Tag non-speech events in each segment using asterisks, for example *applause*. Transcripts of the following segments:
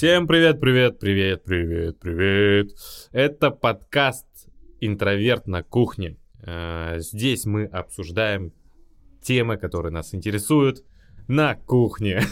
Всем привет, привет, привет, привет, привет. Это подкаст «Интроверт на кухне». Э, Здесь мы обсуждаем темы, которые нас интересуют на кухне.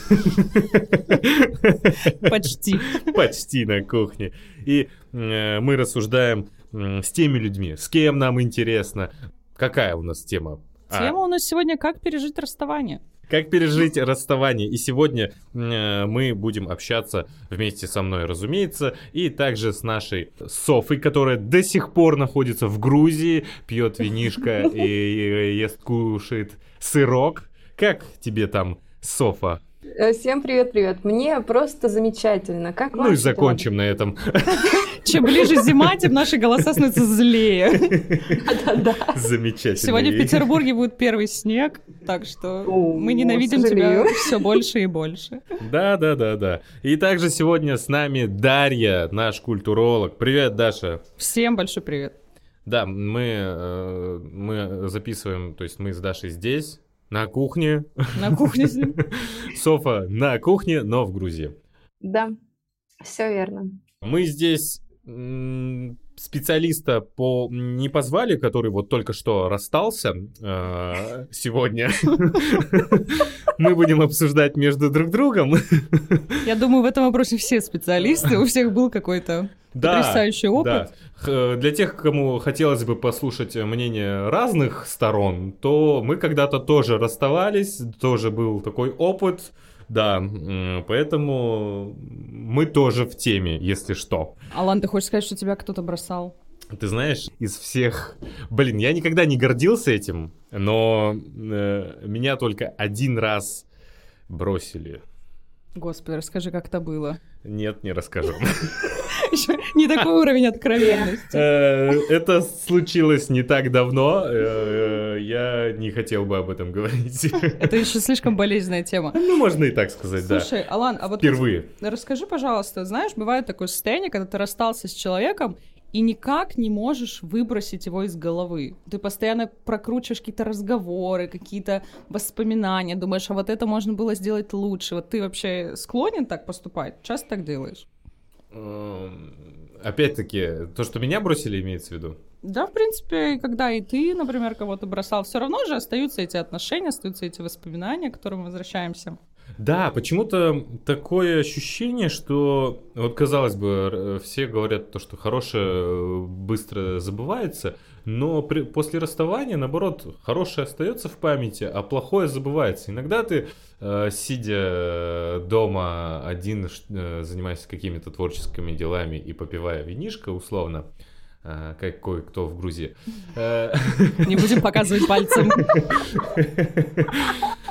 Почти. Почти на кухне. И э, мы рассуждаем с теми людьми, с кем нам интересно. Какая у нас тема? А, Тема у нас сегодня «Как пережить расставание». Как пережить расставание? И сегодня э, мы будем общаться вместе со мной, разумеется, и также с нашей Софой, которая до сих пор находится в Грузии, пьет винишко *laughs* и, ест, кушает сырок. Как тебе там, Софа? Э, Всем привет-привет. Мне просто замечательно. Как Ну и закончим на этом. *laughs* Чем ближе зима, тем наши голоса становятся злее. дела? Да. Замечательно. Сегодня в Петербурге будет первый снег, так что мы ненавидим тебя все больше и больше. Да, да, да, да. И также сегодня с нами Дарья, наш культуролог. Привет, Даша. Всем большой привет. Да, мы, э, мы записываем, то есть мы с Дашей здесь, на кухне. На кухне. *laughs* Софа на кухне, но в Грузии. Да, все верно. Мы здесь специалиста по не позвали, который вот только что расстался э, сегодня. *laughs* Мы будем обсуждать между друг другом. Я думаю, в этом вопросе все специалисты, у всех был какой-то Да, потрясающий опыт. Да. Х- Для тех, кому хотелось бы послушать мнение разных сторон, то мы когда-то тоже расставались, тоже был такой опыт. Да, поэтому мы тоже в теме, если что. Алан, ты хочешь сказать, что тебя кто-то бросал? Ты знаешь, из всех... Блин, я никогда не гордился этим, но э, меня только один раз бросили. Господи, расскажи, как это было. Нет, не расскажу. *laughs* Ещё Не такой уровень откровенности. Э, Это случилось не так давно. э, Я не хотел бы об этом говорить. Это еще слишком болезненная тема. Ну, можно и так сказать, да. Слушай, Алан, а вот Впервые. Расскажи, пожалуйста, знаешь, бывает такое состояние, когда ты расстался с человеком и никак не можешь выбросить его из головы. Ты постоянно прокручиваешь какие-то разговоры, какие-то воспоминания, думаешь, а вот это можно было сделать лучше. Вот ты вообще склонен так поступать? Часто так делаешь? Эм, Опять-таки, то, что меня бросили, имеется в виду? Да, в принципе, когда и ты, например, кого-то бросал, все равно же остаются эти отношения, остаются эти воспоминания, к которым мы возвращаемся. Да, почему-то такое ощущение, что вот казалось бы, все говорят то, что хорошее э, быстро забывается, но при- после расставания, наоборот, хорошее остается в памяти, а плохое забывается. Иногда ты, э, сидя дома один, э, занимаясь какими-то творческими делами и попивая винишко, условно, э, как кое-кто в Грузии, э, *laughs* Не будем показывать пальцем. *laughs*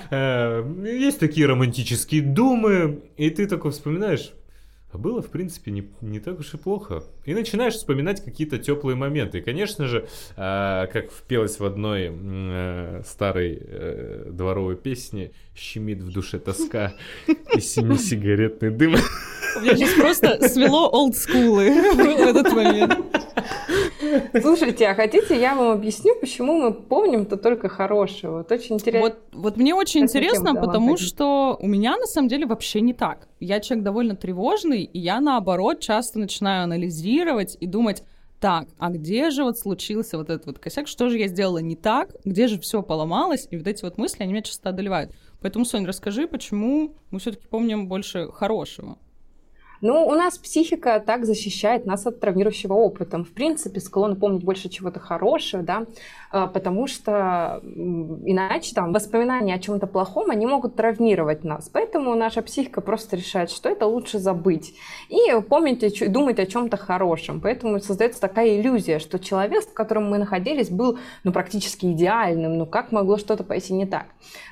Э, Есть такие романтические думы, и ты такой вспоминаешь, а было, в принципе, не, не так уж и плохо. И начинаешь вспоминать какие-то теплые моменты. И, конечно же, а, как впелось в одной э, старой э, дворовой песне, «Щемит в душе тоска и синий сигаретный дым». У меня сейчас просто свело олдскулы в этот момент. *laughs* Слушайте, а хотите, я вам объясню, почему мы помним-то только хорошее? Вот очень интересно. Вот, вот мне очень интересно, потому Ладно. что у меня на самом деле вообще не так. Я человек довольно тревожный, и я наоборот часто начинаю анализировать и думать, так, а где же вот случился вот этот вот косяк, что же я сделала не так, где же все поломалось, и вот эти вот мысли, они меня часто одолевают. Поэтому, Соня, расскажи, почему мы все-таки помним больше хорошего. Ну, у нас психика так защищает нас от травмирующего опыта. В принципе, склонны помнить больше чего-то хорошего, да, а, потому что иначе там воспоминания о чем-то плохом, они могут травмировать нас. Поэтому наша психика просто решает, что это лучше забыть и помнить думать о чем-то хорошем. Поэтому создается такая иллюзия, что человек, с которым мы находились, был ну, практически идеальным. Ну, как могло что-то пойти не так?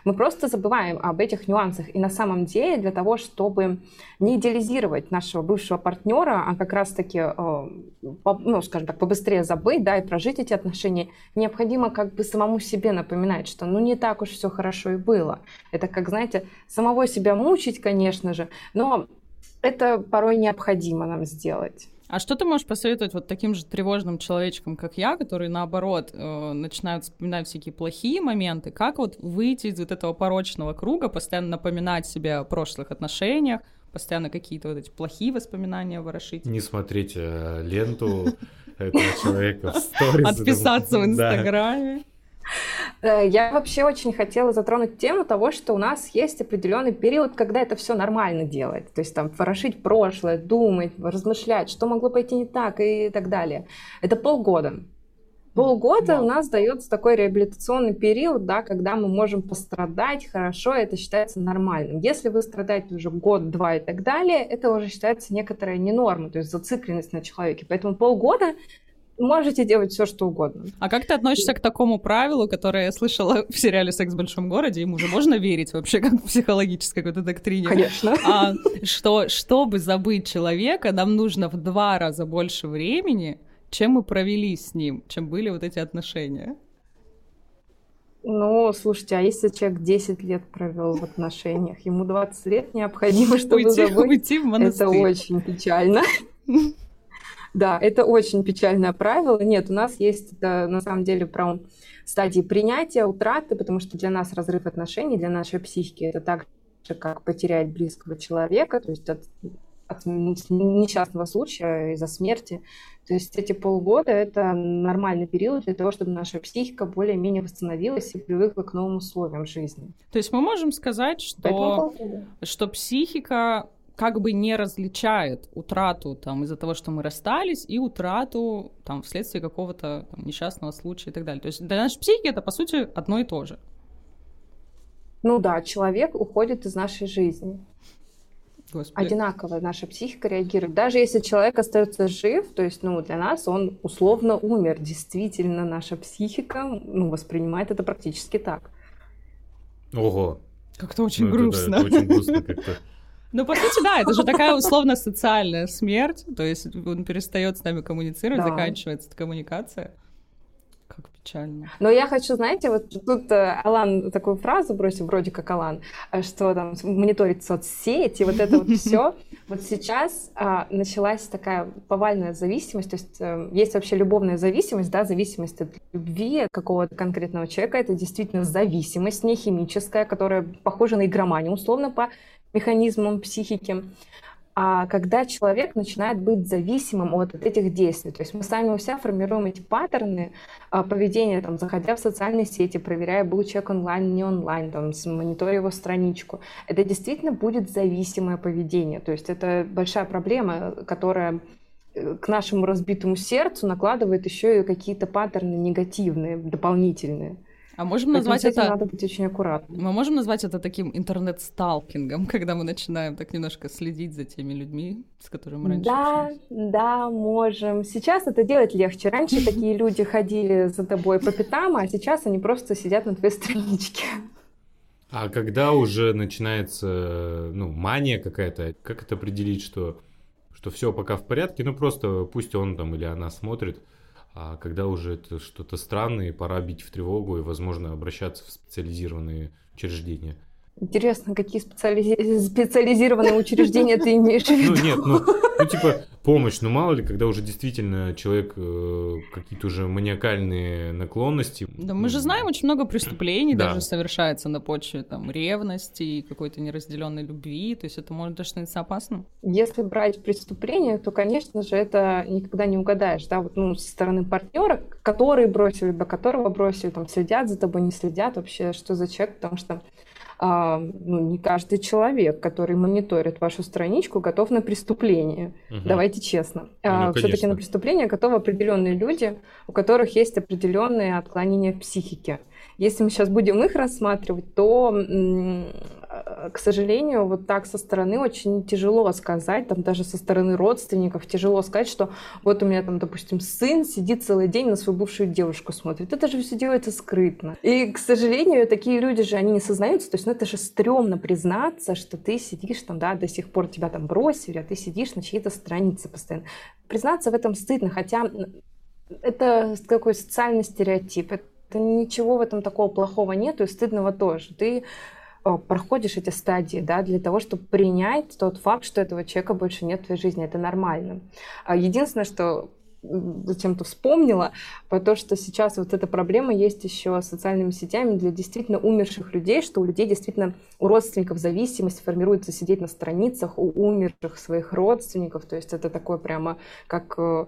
Мы просто забываем об этих нюансах. И на самом деле для того, чтобы не идеализировать нашего бывшего партнера, а как раз-таки, э, ну, скажем так, побыстрее забыть, да, и прожить эти отношения, необходимо как бы самому себе напоминать, что ну не так уж все хорошо и было. Это как, знаете, самого себя мучить, конечно же, но это порой необходимо нам сделать. А что ты можешь посоветовать вот таким же тревожным человечкам, как я, которые, наоборот, э, начинают вспоминать всякие плохие моменты? Как вот выйти из вот этого порочного круга, постоянно напоминать себе о прошлых отношениях, постоянно какие-то вот эти плохие воспоминания ворошить. Не смотреть э, ленту этого человека в сторис. Отписаться в Инстаграме. Э, я вообще очень хотела затронуть тему того, что у нас есть определенный период, когда это все нормально делать. То есть там ворошить прошлое, думать, размышлять, что могло пойти не так и так далее. Это полгода. Полгода да. у нас дается такой реабилитационный период, да, когда мы можем пострадать хорошо, это считается нормальным. Если вы страдаете уже год, два и так далее, это уже считается некоторая ненорма, то есть зацикленность на человеке. Поэтому полгода можете делать все, что угодно. А как ты относишься к такому правилу, которое я слышала *laughs* в сериале «Секс в большом городе», ему уже можно верить вообще, как в психологической какой-то доктрине? Конечно. А, что, чтобы забыть человека, нам нужно в два раза больше времени, чем мы провели с ним, чем были вот эти отношения. Ну, слушайте, а если человек 10 лет провел в отношениях, ему 20 лет необходимо, чтобы уйти, забыть, уйти в монастырь. это очень печально. *laughs* Да, это очень печальное правило. Нет, у нас есть это на самом деле про стадии принятия, утраты, потому что для нас разрыв отношений, для нашей психики это так же, как потерять близкого человека, то есть от, от несчастного случая из-за смерти. То есть эти полгода – это нормальный период для того, чтобы наша психика более-менее восстановилась и привыкла к новым условиям жизни. То есть мы можем сказать, что, что психика как бы не различает утрату там из-за того, что мы расстались, и утрату там вследствие какого-то там, несчастного случая и так далее. То есть для нашей психики это, по сути, одно и то же. Ну да, человек уходит из нашей жизни. Господи. Одинаково наша психика реагирует. Даже если человек остается жив, то есть, ну, для нас он условно умер. Действительно, наша психика ну, воспринимает это практически так. Ого. Как-то очень ну, грустно. Это, да, это очень грустно как-то. Ну, по сути, да, это же такая условно-социальная смерть, то есть он перестает с нами коммуницировать, да. заканчивается эта коммуникация. Печально. Но я хочу, знаете, вот тут э, Алан такую фразу бросил, вроде как Алан, э, что там мониторить соцсети, вот это вот все. *laughs* Вот сейчас а, началась такая повальная зависимость, то есть а, есть вообще любовная зависимость, да, зависимость от любви какого-то конкретного человека, это действительно зависимость не химическая, которая похожа на игроманию, условно, по механизмам психики, а когда человек начинает быть зависимым от этих действий. То есть мы сами у себя формируем эти паттерны а, поведения, там, заходя в социальные сети, проверяя, был человек онлайн, не онлайн, там, мониторя его страничку. Это действительно будет зависимое поведение. То есть это большая проблема, которая э, к нашему разбитому сердцу накладывает еще и какие-то паттерны негативные, дополнительные. А можем назвать это... надо быть очень аккуратным. Мы можем назвать это таким интернет-сталкингом, *laughs* когда мы начинаем так немножко следить за теми людьми, с которыми мы раньше Да, общались. да, можем. Сейчас это делать легче. Раньше *laughs* такие люди ходили за тобой по пятам, а сейчас они просто сидят на твоей *laughs* страничке. А когда уже начинается, ну, мания какая-то, как это определить, что, что все пока в порядке, ну, просто пусть он там или она смотрит, а когда уже это что-то странное, пора бить в тревогу и, возможно, обращаться в специализированные учреждения. Интересно, какие специализи... специализированные учреждения ты имеешь в виду? Ну нет, ну, ну типа помощь, ну мало ли, когда уже действительно человек э, какие-то уже маниакальные наклонности. Да, мы же знаем, очень много преступлений да. даже совершается на почве там ревности и какой-то неразделенной любви, то есть это может даже становиться опасным. Если брать преступление, то, конечно же, это никогда не угадаешь, да, вот ну, со стороны партнера, который бросил, либо которого бросили, там следят за тобой, не следят вообще, что за человек, потому что ну, не каждый человек, который мониторит вашу страничку, готов на преступление. Угу. Давайте честно. А, ну, Все-таки на преступление готовы определенные люди, у которых есть определенные отклонения в психике. Если мы сейчас будем их рассматривать, то к сожалению, вот так со стороны очень тяжело сказать, там даже со стороны родственников тяжело сказать, что вот у меня там, допустим, сын сидит целый день на свою бывшую девушку смотрит. Это же все делается скрытно. И, к сожалению, такие люди же, они не сознаются, то есть, ну, это же стрёмно признаться, что ты сидишь там, да, до сих пор тебя там бросили, а ты сидишь на чьей-то странице постоянно. Признаться в этом стыдно, хотя это какой социальный стереотип, это ничего в этом такого плохого нету и стыдного тоже. Ты Э, проходишь эти стадии, да, для того, чтобы принять тот факт, что этого человека больше нет в твоей жизни. Это нормально. А единственное, что зачем-то вспомнила, про то, что сейчас вот эта проблема есть еще с социальными сетями для действительно умерших людей, что у людей действительно, у родственников зависимость формируется сидеть на страницах у умерших своих родственников, то есть это такое прямо как э,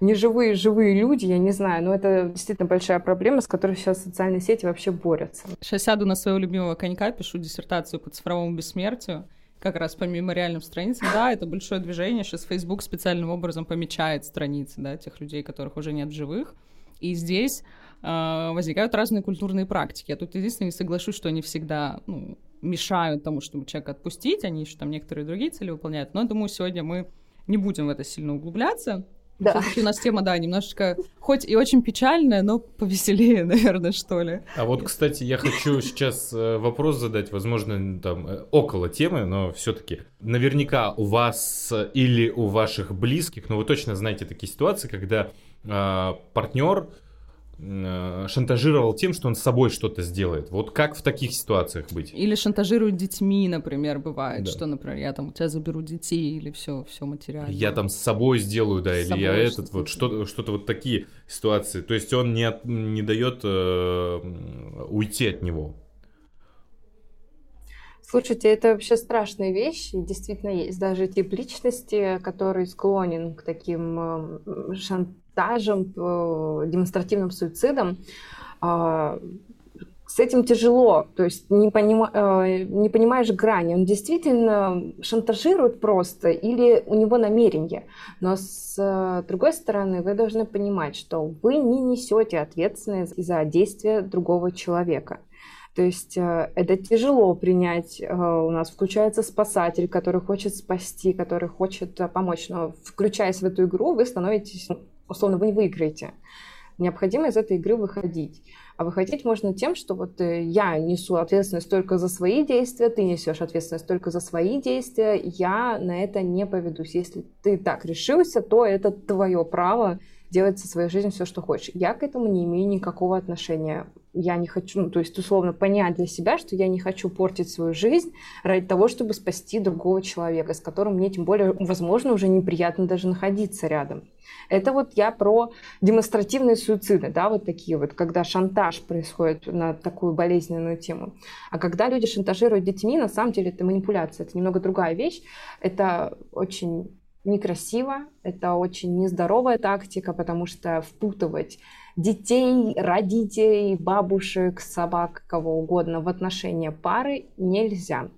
неживые живые люди, я не знаю, но это действительно большая проблема, с которой сейчас социальные сети вообще борются. Сейчас сяду на своего любимого конька, пишу диссертацию по цифровому бессмертию, как раз по мемориальным страницам, да, это большое движение. Сейчас Facebook специальным образом помечает страницы, да, тех людей, которых уже нет в живых. И здесь э, возникают разные культурные практики. Я тут единственное не соглашусь, что они всегда ну, мешают тому, чтобы человека отпустить, они еще там некоторые другие цели выполняют. Но думаю, сегодня мы не будем в это сильно углубляться. Да. Все-таки у нас тема, да, немножечко, хоть и очень печальная, но повеселее, *laughs* наверное, что ли. А вот, кстати, я хочу сейчас э, вопрос задать, возможно, там, э, около темы, но все-таки. Наверняка у вас или у ваших близких, но вы точно знаете такие ситуации, когда э, партнер Э, шантажировал тем, что он с собой что-то сделает. Вот как в таких ситуациях быть? Или шантажируют детьми, например, бывает, да. что, например, я там у тебя заберу детей или все, все материально. Я там с собой сделаю, да, с или я этот вот что-то, что-то вот такие ситуации. То есть он не от, не дает э, уйти от него. Слушайте, это вообще страшные вещи. Действительно, есть даже тип личности, который склонен к таким э, шантажам шантажем, демонстративным суицидом, а, с этим тяжело, то есть не, понима, э, не понимаешь грани. Он действительно шантажирует просто или у него намерение. Но с э, другой стороны, вы должны понимать, что вы не несете ответственность за действия другого человека. То есть э, это тяжело принять. У нас включается спасатель, который хочет спасти, который хочет помочь. Но включаясь в эту игру, вы становитесь условно, вы не выиграете. Необходимо из этой игры выходить. А выходить можно тем, что вот э, я несу ответственность только за свои действия, ты несешь ответственность только за свои действия, я на это не поведусь. Если ты так решился, то это твое право делать со своей жизнью все, что хочешь. Я к этому не имею никакого отношения. Я не хочу, ну, то есть, условно, понять для себя, что я не хочу портить свою жизнь ради того, чтобы спасти другого человека, с которым мне, тем более, возможно, уже неприятно даже находиться рядом. Это вот я про демонстративные суициды, да, вот такие вот, когда шантаж происходит на такую болезненную тему. А когда люди шантажируют детьми, на самом деле это манипуляция, это немного другая вещь. Это очень некрасиво, это очень нездоровая тактика, потому что впутывать детей, родителей, бабушек, собак, кого угодно в отношения пары нельзя.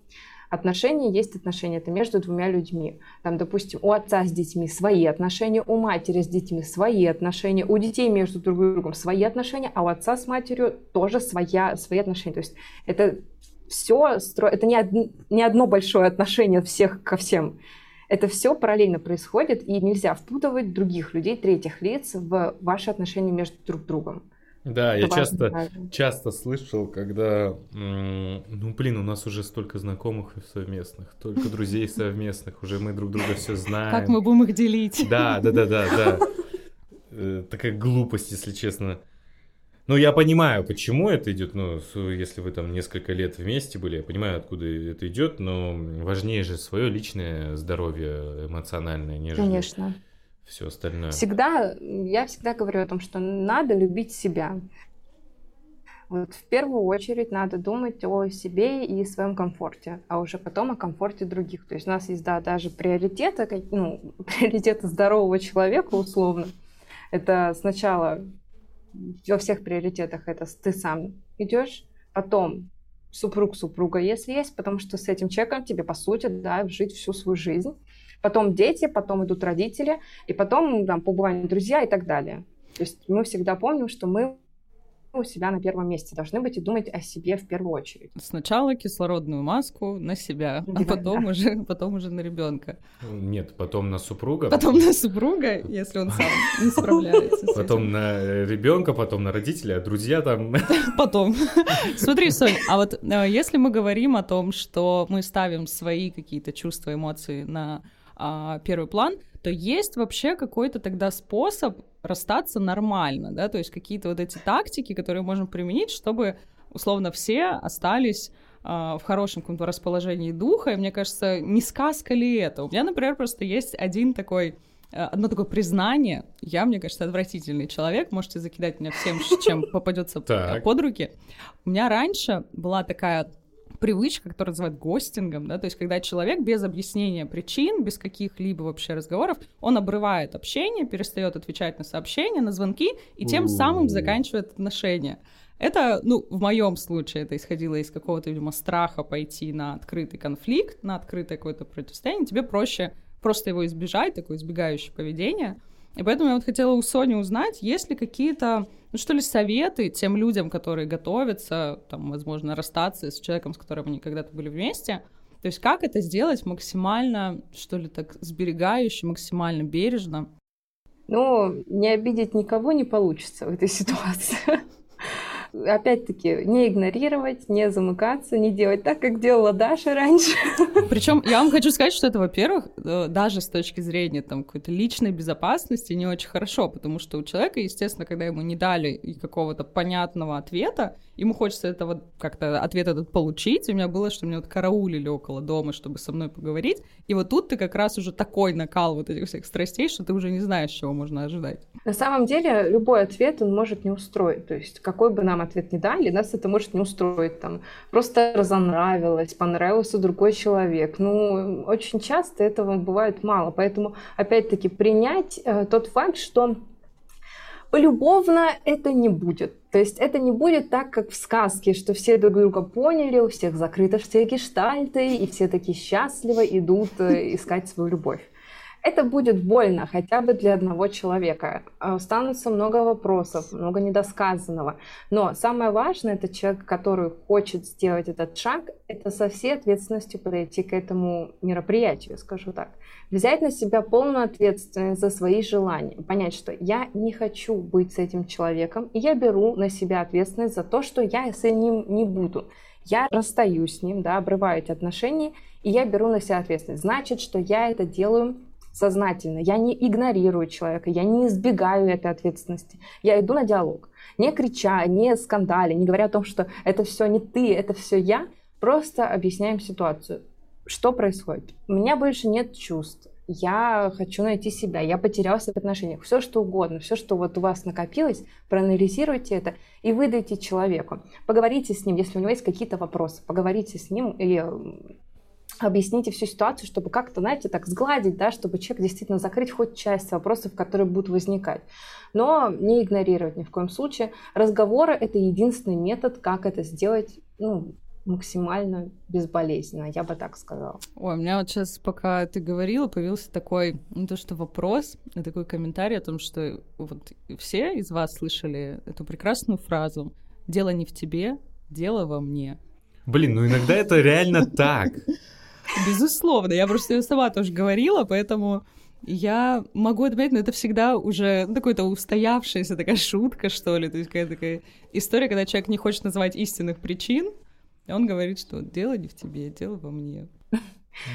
Отношения есть отношения, это между двумя людьми. Там, допустим, у отца с детьми свои отношения, у матери с детьми свои отношения, у детей между друг другом свои отношения, а у отца с матерью тоже своя, свои отношения. То есть это все, это не, од... не одно большое отношение всех ко всем. Это все параллельно происходит, и нельзя впутывать других людей, третьих лиц в ваши отношения между друг другом. Да, я часто, часто слышал, когда, ну, блин, у нас уже столько знакомых совместных, только друзей совместных, уже мы друг друга все знаем. Как мы будем их делить? Да, да, да, да, да. Э, такая глупость, если честно. Ну, я понимаю, почему это идет, ну, если вы там несколько лет вместе были, я понимаю, откуда это идет, но важнее же свое личное здоровье эмоциональное, нежели... Конечно все остальное. Всегда, я всегда говорю о том, что надо любить себя. Вот в первую очередь надо думать о себе и своем комфорте, а уже потом о комфорте других. То есть у нас есть, да, даже приоритеты, ну, *laughs* приоритеты здорового человека условно. Это сначала во всех приоритетах это ты сам идешь, потом супруг, супруга, если есть, потому что с этим человеком тебе, по сути, да, жить всю свою жизнь потом дети, потом идут родители, и потом там, по друзья и так далее. То есть мы всегда помним, что мы у себя на первом месте должны быть и думать о себе в первую очередь. Сначала кислородную маску на себя, а потом да. уже потом уже на ребенка. Нет, потом на супруга. Потом на супруга, если он сам не справляется. Потом на ребенка, потом на родителей, а друзья там. *laughs* Потом. Смотри, Сонь, а вот э, если мы говорим о том, что мы ставим свои какие-то чувства, эмоции на а, первый план, то есть вообще какой-то тогда способ расстаться нормально, да, то есть какие-то вот эти тактики, которые можем применить, чтобы условно все остались а, в хорошем каком-то расположении духа, и мне кажется, не сказка ли это? У меня, например, просто есть один такой э, одно такое признание. Я, мне кажется, отвратительный человек. Можете закидать меня всем, чем *laughs* попадется под руки. У меня раньше была такая привычка, которая называют гостингом, да, то есть когда человек без объяснения причин, без каких-либо вообще разговоров, он обрывает общение, перестает отвечать на сообщения, на звонки и тем самым заканчивает отношения. Это, ну, в моем случае это исходило из какого-то, видимо, страха пойти на открытый конфликт, на открытое какое-то противостояние. Тебе проще просто его избежать, такое избегающее поведение. И поэтому я вот хотела у Сони узнать, есть ли какие-то, ну что ли, советы тем людям, которые готовятся, там, возможно, расстаться с человеком, с которым они когда-то были вместе. То есть как это сделать максимально, что ли, так, сберегающе, максимально бережно? Ну, не обидеть никого не получится в этой ситуации опять-таки, не игнорировать, не замыкаться, не делать так, как делала Даша раньше. Причем я вам хочу сказать, что это, во-первых, э, даже с точки зрения там какой-то личной безопасности не очень хорошо, потому что у человека, естественно, когда ему не дали какого-то понятного ответа, ему хочется этого как-то ответ этот получить. У меня было, что меня вот караулили около дома, чтобы со мной поговорить. И вот тут ты как раз уже такой накал вот этих всех страстей, что ты уже не знаешь, чего можно ожидать. На самом деле, любой ответ, он может не устроить. То есть, какой бы нам ответ не дали, нас это может не устроить. Там, просто разонравилось, понравился другой человек. Ну, очень часто этого бывает мало. Поэтому, опять-таки, принять э, тот факт, что полюбовно это не будет. То есть это не будет так, как в сказке, что все друг друга поняли, у всех закрыты все гештальты, и все такие счастливо идут э, искать свою любовь. Это будет больно хотя бы для одного человека. А останутся много вопросов, много недосказанного. Но самое важное, это человек, который хочет сделать этот шаг, это со всей ответственностью подойти к этому мероприятию, скажу так. Взять на себя полную ответственность за свои желания. Понять, что я не хочу быть с этим человеком, и я беру на себя ответственность за то, что я с ним не буду. Я расстаюсь с ним, да, обрываю эти отношения, и я беру на себя ответственность. Значит, что я это делаю сознательно. Я не игнорирую человека, я не избегаю этой ответственности. Я иду на диалог. Не крича, не скандаля, не говоря о том, что это все не ты, это все я. Просто объясняем ситуацию. Что происходит? У меня больше нет чувств. Я хочу найти себя, я потерялся в отношениях. Все, что угодно, все, что вот у вас накопилось, проанализируйте это и выдайте человеку. Поговорите с ним, если у него есть какие-то вопросы. Поговорите с ним или объясните всю ситуацию, чтобы как-то, знаете, так сгладить, да, чтобы человек действительно закрыть хоть часть вопросов, которые будут возникать. Но не игнорировать ни в коем случае. Разговоры — это единственный метод, как это сделать, ну, максимально безболезненно, я бы так сказала. Ой, у меня вот сейчас, пока ты говорила, появился такой, не то что вопрос, а такой комментарий о том, что вот все из вас слышали эту прекрасную фразу «Дело не в тебе, дело во мне». Блин, ну иногда это реально так. *laughs* Безусловно, я просто ее сама тоже говорила, поэтому я могу отметить, но это всегда уже ну, такой-то устоявшаяся такая шутка, что ли, то есть какая-то такая история, когда человек не хочет называть истинных причин, он говорит, что дело не в тебе, дело во мне.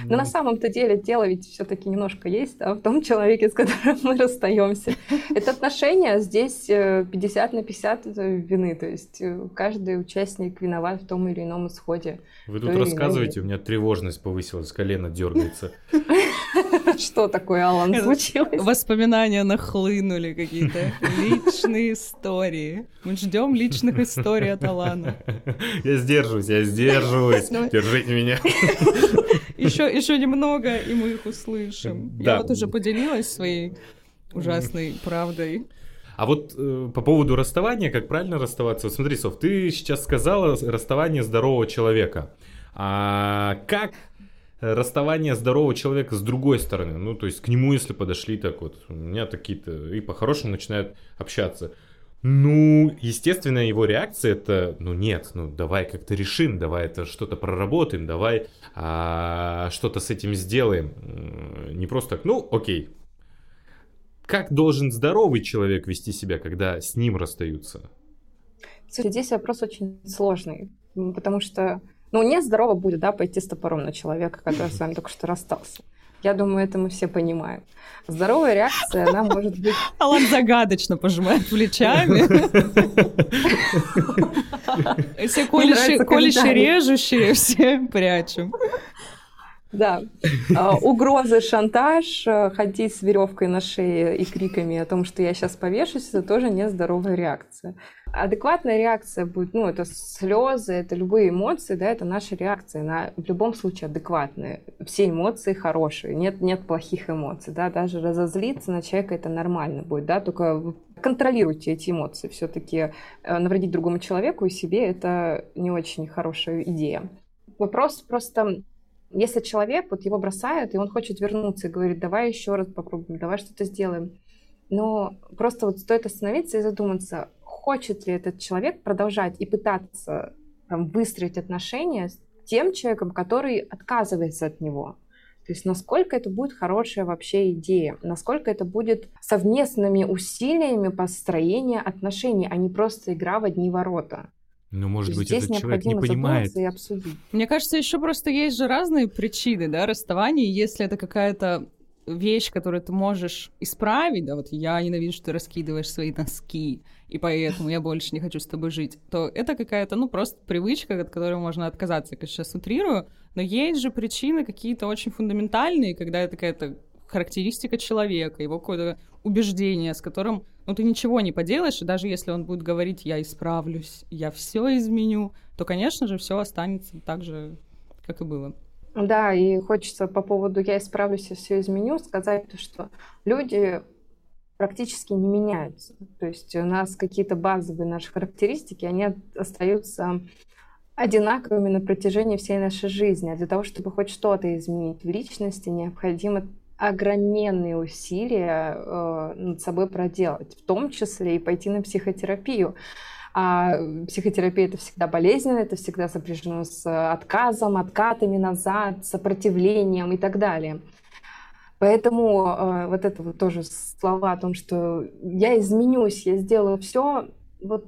Но на самом-то деле дело ведь все-таки немножко есть да, в том человеке, с которым мы расстаемся. Это отношения здесь 50 э, на 50 вины, то есть э, каждый участник виноват в том или ином исходе. Вы тут рассказываете, у меня тревожность повысилась, колено дергается. *laughs* Что такое, Алан, случилось? Воспоминания нахлынули какие-то, личные истории. Мы ждем личных историй от Алана. *laughs* Я сдерживаюсь, я сдерживаюсь. Держите меня. *laughs* Еще, еще немного, и мы их услышим. Да. Я вот уже поделилась своей ужасной правдой. А вот э, по поводу расставания, как правильно расставаться? Вот смотри, Соф, ты сейчас сказала расставание здорового человека. А как расставание здорового человека с другой стороны? Ну, то есть к нему, если подошли так вот, у меня такие-то и по-хорошему начинают общаться. Ну, естественно, его реакция это, ну нет, ну давай как-то решим, давай это что-то проработаем, давай а, что-то с этим сделаем. Не просто так, ну окей. Как должен здоровый человек вести себя, когда с ним расстаются? Здесь вопрос очень сложный, потому что, ну, не здорово будет, да, пойти с топором на человека, который с вами только что расстался. Я думаю, это мы все понимаем. Здоровая реакция, она может быть... *laughs* Алан загадочно пожимает плечами. *laughs* Все колющие, режущие все прячем. Да. А, угрозы, шантаж, э, ходить с веревкой на шее и криками о том, что я сейчас повешусь, это тоже нездоровая реакция. Адекватная реакция будет, ну, это слезы, это любые эмоции, да, это наша реакция. Она в любом случае адекватная. Все эмоции хорошие, нет, нет плохих эмоций, да, даже разозлиться на человека это нормально будет, да, только контролируйте эти эмоции. Все-таки э, навредить другому человеку и себе это не очень хорошая идея. Вопрос просто если человек, вот его бросают, и он хочет вернуться и говорит, давай еще раз попробуем, давай что-то сделаем. Но просто вот стоит остановиться и задуматься, хочет ли этот человек продолжать и пытаться там, выстроить отношения с тем человеком, который отказывается от него. То есть насколько это будет хорошая вообще идея, насколько это будет совместными усилиями построения отношений, а не просто игра в одни ворота. Ну, может быть, этот человек не понимает. И обсудить. Мне кажется, еще просто есть же разные причины, да, расставания. Если это какая-то вещь, которую ты можешь исправить, да, вот я ненавижу, что ты раскидываешь свои носки, и поэтому я больше не хочу с тобой жить, то это какая-то, ну, просто привычка, от которой можно отказаться. Я, конечно, сейчас утрирую, но есть же причины какие-то очень фундаментальные, когда это какая-то характеристика человека, его какое-то убеждение, с которым ну, ты ничего не поделаешь, и даже если он будет говорить, я исправлюсь, я все изменю, то, конечно же, все останется так же, как и было. Да, и хочется по поводу «я исправлюсь и все изменю» сказать, что люди практически не меняются. То есть у нас какие-то базовые наши характеристики, они остаются одинаковыми на протяжении всей нашей жизни. А для того, чтобы хоть что-то изменить в личности, необходимо огроменные усилия э, над собой проделать, в том числе и пойти на психотерапию. А психотерапия это всегда болезненно, это всегда сопряжено с отказом, откатами назад, сопротивлением и так далее. Поэтому э, вот это вот тоже слова о том, что я изменюсь, я сделаю все, вот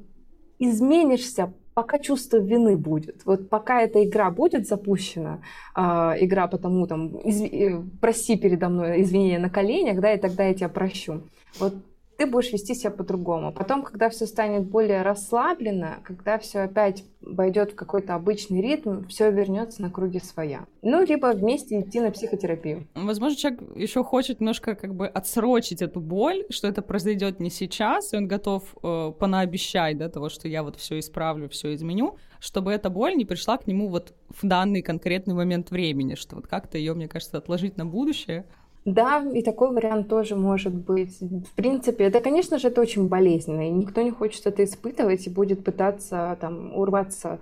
изменишься пока чувство вины будет. Вот пока эта игра будет запущена, э, игра потому там, из, э, проси передо мной извинения на коленях, да, и тогда я тебя прощу. Вот ты будешь вести себя по-другому. Потом, когда все станет более расслаблено, когда все опять войдет в какой-то обычный ритм, все вернется на круги своя. Ну, либо вместе идти на психотерапию. Возможно, человек еще хочет немножко как бы отсрочить эту боль, что это произойдет не сейчас, и он готов э, понаобещать, да, того, что я вот все исправлю, все изменю, чтобы эта боль не пришла к нему вот в данный конкретный момент времени, что вот как-то ее, мне кажется, отложить на будущее, да, и такой вариант тоже может быть. В принципе, это, конечно же, это очень болезненно, и никто не хочет это испытывать и будет пытаться там урваться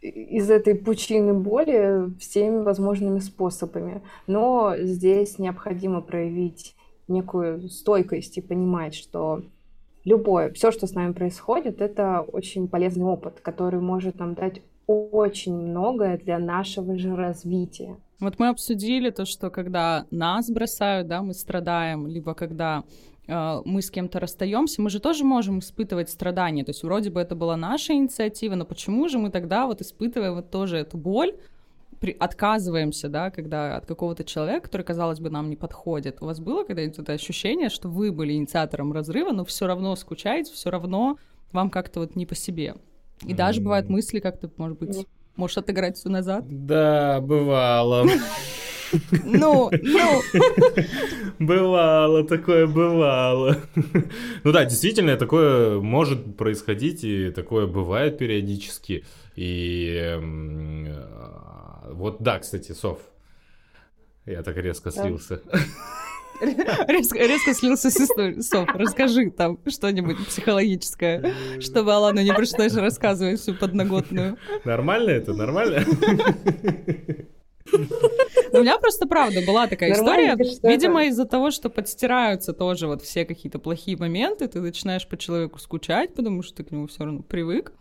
из этой пучины боли всеми возможными способами. Но здесь необходимо проявить некую стойкость и понимать, что любое, все, что с нами происходит, это очень полезный опыт, который может нам дать очень многое для нашего же развития. Вот мы обсудили то, что когда нас бросают, да, мы страдаем, либо когда э, мы с кем-то расстаемся, мы же тоже можем испытывать страдания. То есть вроде бы это была наша инициатива, но почему же мы тогда вот испытываем вот тоже эту боль, при, отказываемся, да, когда от какого-то человека, который, казалось бы, нам не подходит. У вас было когда-нибудь это ощущение, что вы были инициатором разрыва, но все равно скучаете, все равно вам как-то вот не по себе? И даже бывают мысли как-то, может быть, Можешь отыграть все назад? Да, бывало. Ну, ну. Бывало, такое бывало. Ну да, действительно, такое может происходить, и такое бывает периодически. И вот да, кстати, Сов, я так резко слился. *laughs* Резко, резко слился с историей. Соф, расскажи там что-нибудь психологическое, чтобы Алану не пришлось рассказывать всю подноготную. Нормально это? Нормально? Ну, у меня просто правда была такая история. Видимо, из-за того, что подстираются тоже вот все какие-то плохие моменты, ты начинаешь по человеку скучать, потому что ты к нему все равно привык.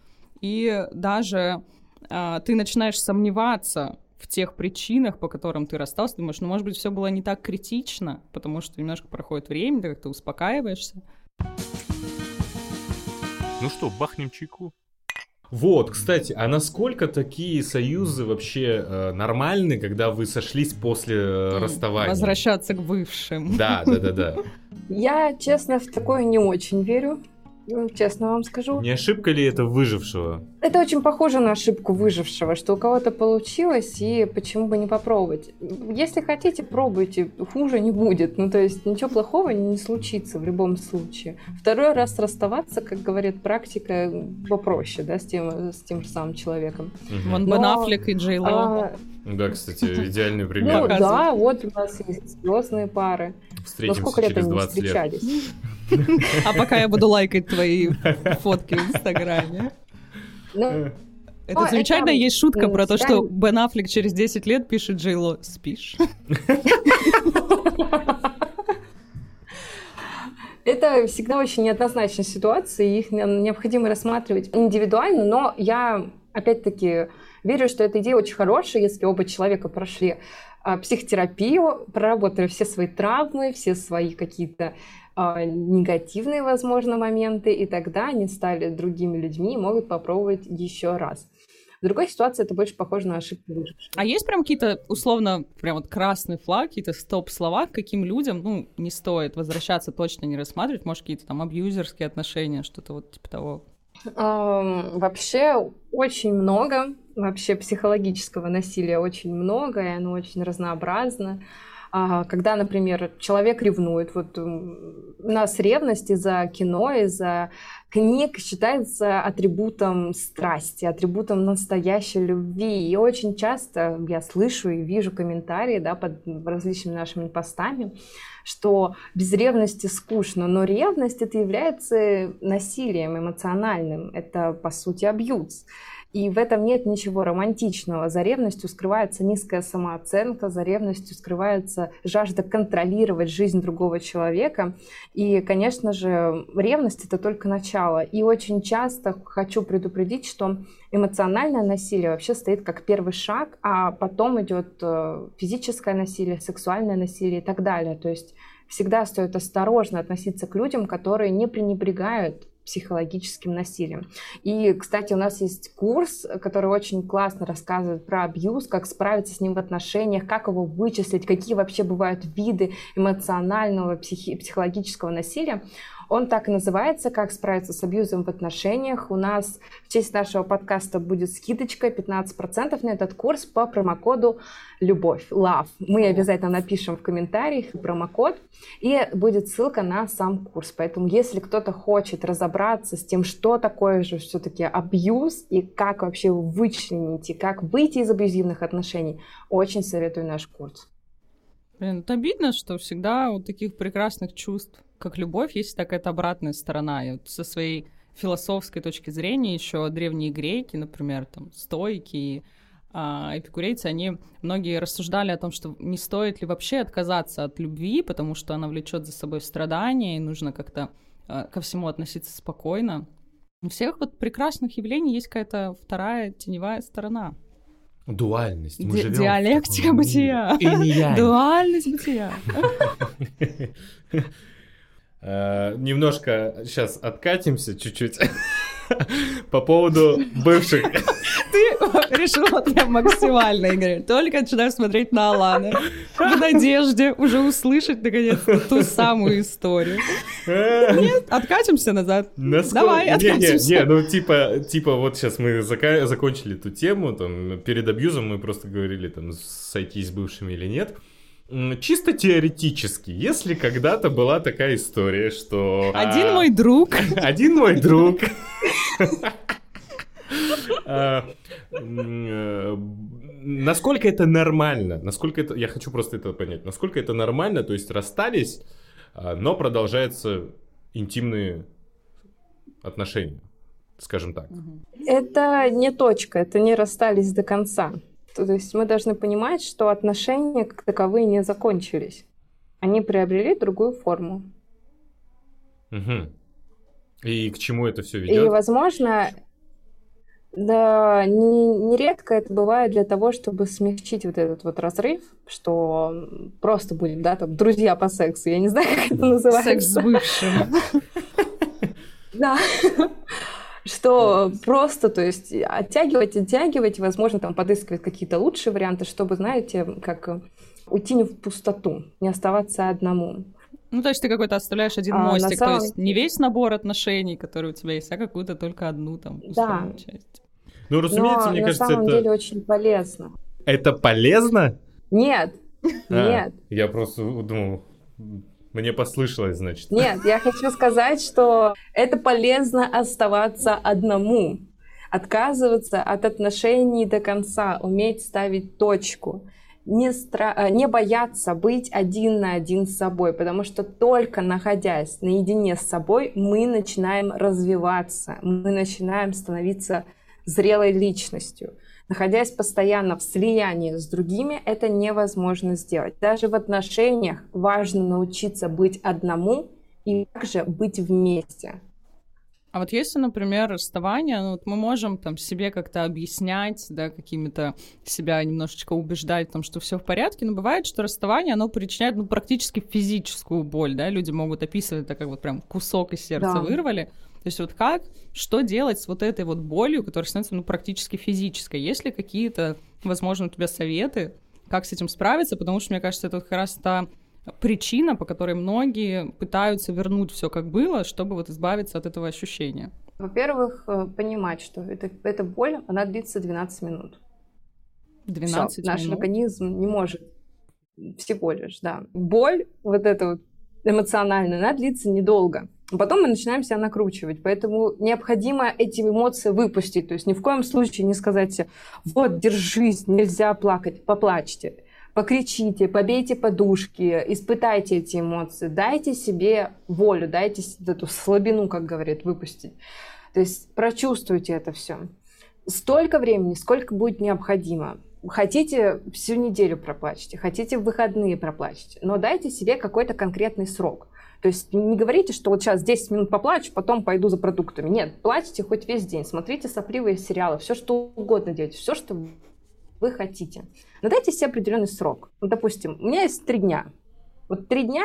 И даже а, ты начинаешь сомневаться в тех причинах, по которым ты расстался, думаешь, ну, может быть, все было не так критично, потому что немножко проходит время, ты как-то успокаиваешься. Ну что, бахнем чайку? Вот, кстати, а насколько такие союзы вообще э, нормальны, когда вы сошлись после э, расставания? Возвращаться к бывшим. Да, да, да, да. Я, честно, в такое не очень верю. Ну, честно вам скажу. Не ошибка ли это выжившего? Это очень похоже на ошибку выжившего, что у кого-то получилось, и почему бы не попробовать. Если хотите, пробуйте, хуже не будет. Ну, то есть ничего плохого не случится в любом случае. Второй раз расставаться, как говорит практика, попроще, да, с тем, с тем же самым человеком. Угу. Вон Бен Аффлек и Джей Ло. А... Да, кстати, *laughs* идеальный пример. Ну, да, вот у нас есть звездные пары. Встретимся Но сколько лет они встречались? Лет. А пока я буду лайкать твои фотки в Инстаграме. Ну, это замечательно, есть шутка про то, что Бен Аффлек через 10 лет пишет Джейло «Спишь?» Это всегда очень неоднозначная ситуация, и их необходимо рассматривать индивидуально, но я, опять-таки, верю, что эта идея очень хорошая, если оба человека прошли а, психотерапию, проработали все свои травмы, все свои какие-то негативные, возможно, моменты, и тогда они стали другими людьми и могут попробовать еще раз. В другой ситуации это больше похоже на ошибку выживших. А есть прям какие-то, условно, прям вот красный флаг, какие-то стоп-слова, каким людям, ну, не стоит возвращаться, точно не рассматривать, может, какие-то там абьюзерские отношения, что-то вот типа того? Um, вообще очень много, вообще психологического насилия очень много, и оно очень разнообразно. А, когда, например, человек ревнует, вот у нас ревность из-за кино, из-за книг считается атрибутом страсти, атрибутом настоящей любви. И очень часто я слышу и вижу комментарии да, под различными нашими постами, что без ревности скучно, но ревность это является насилием эмоциональным, это по сути абьюз. И в этом нет ничего романтичного. За ревностью скрывается низкая самооценка, за ревностью скрывается жажда контролировать жизнь другого человека. И, конечно же, ревность это только начало. И очень часто хочу предупредить, что эмоциональное насилие вообще стоит как первый шаг, а потом идет э, физическое насилие, сексуальное насилие и так далее. То есть всегда стоит осторожно относиться к людям, которые не пренебрегают психологическим насилием. И, кстати, у нас есть курс, который очень классно рассказывает про абьюз, как справиться с ним в отношениях, как его вычислить, какие вообще бывают виды эмоционального, психи- психологического насилия. Он так и называется «Как справиться с абьюзом в отношениях». У нас в честь нашего подкаста будет скидочка 15% на этот курс по промокоду «Любовь», «Love». Мы обязательно напишем в комментариях промокод, и будет ссылка на сам курс. Поэтому если кто-то хочет разобраться с тем, что такое же все-таки абьюз, и как вообще вычленить, и как выйти из абьюзивных отношений, очень советую наш курс. Блин, это обидно, что всегда у таких прекрасных чувств, как любовь, есть такая обратная сторона. И вот со своей философской точки зрения еще древние греки, например, там, стойки, а, эпикурейцы, они многие рассуждали о том, что не стоит ли вообще отказаться от любви, потому что она влечет за собой страдания, и нужно как-то а, ко всему относиться спокойно. У всех вот прекрасных явлений есть какая-то вторая теневая сторона. Дуальность. Мы Ди- диалектика бытия. Дуальность бытия. *laughs* *laughs* Э, немножко сейчас откатимся чуть-чуть *laughs* по поводу бывших. *laughs* Ты решил вот прям максимально, Игорь. Только начинаешь смотреть на Алана. В надежде уже услышать, наконец, ту самую историю. Нет, откатимся назад. Давай, откатимся. Не, не, ну типа, типа вот сейчас мы закончили эту тему, там, перед абьюзом мы просто говорили, там, сойтись с бывшими или нет чисто теоретически, если когда-то была такая история, что... Один а, мой друг. Один мой друг. *laughs* *laughs* А, э, насколько это нормально? Насколько это... Я хочу просто это понять. Насколько это нормально? То есть расстались, а, но продолжаются интимные отношения, скажем так. Это не точка, это не расстались до конца. То есть мы должны понимать, что отношения как таковые не закончились. Они приобрели другую форму. Угу. И к чему это все ведет? И, возможно, да, нередко это бывает для того, чтобы смягчить вот этот вот разрыв, что просто будем, да, там, друзья по сексу, я не знаю, как это называется. Секс с бывшим. Да что просто, то есть оттягивать, оттягивать, возможно, там подыскивать какие-то лучшие варианты, чтобы, знаете, как уйти не в пустоту, не оставаться одному. Ну, то есть ты какой-то оставляешь один А, мостик, самом- то есть не весь набор отношений, который у тебя есть, а какую-то только одну там условную часть. Ну, разумеется, Но мне на кажется, самом это... деле очень полезно. Это полезно? Нет, А, нет, Я просто думал, мне послышалось, значит. нет, я хочу сказать, что это полезно оставаться одному, отказываться от отношений до конца, уметь ставить точку, не, стра- э, не бояться быть один на один с собой, потому что только находясь наедине с собой, мы начинаем развиваться, мы начинаем становиться зрелой личностью. Находясь постоянно в слиянии с другими, это невозможно сделать. Даже в отношениях важно научиться быть одному и также быть вместе. А вот если, например, расставание, ну, вот мы можем там себе как-то объяснять, да, какими-то себя немножечко убеждать в том, что все в порядке, но бывает, что расставание, оно причиняет, ну, практически физическую боль, да, люди могут описывать это как вот прям кусок из сердца Да. вырвали. То есть вот как, что делать с вот этой вот болью, которая становится, ну, практически физической? Есть ли какие-то, возможно, у тебя советы, как с этим справиться? Потому что, мне кажется, это вот как раз та причина, по которой многие пытаются вернуть все как было, чтобы вот избавиться от этого ощущения. Во-первых, э, понимать, что это, эта боль, она длится 12 минут. 12 Всё, наш минут. организм не может всего лишь, да. Боль, вот эта вот эмоциональная, она длится недолго. Потом мы начинаем себя накручивать, поэтому необходимо эти эмоции выпустить. То есть ни в коем случае не сказать себе, вот, держись, нельзя плакать, поплачьте, покричите, побейте подушки, испытайте эти эмоции, дайте себе волю, дайте эту слабину, как говорят, выпустить. То есть прочувствуйте это все. Столько времени, сколько будет необходимо. Хотите всю неделю проплачьте, хотите в выходные проплачьте, но дайте себе какой-то конкретный срок. То есть не говорите, что вот сейчас 10 минут поплачу, потом пойду за продуктами. Нет, плачьте хоть весь день, смотрите сопливые сериалы, все что угодно делайте, все, что вы хотите. Но дайте себе определенный срок. Ну, допустим, у меня есть три дня. Вот три дня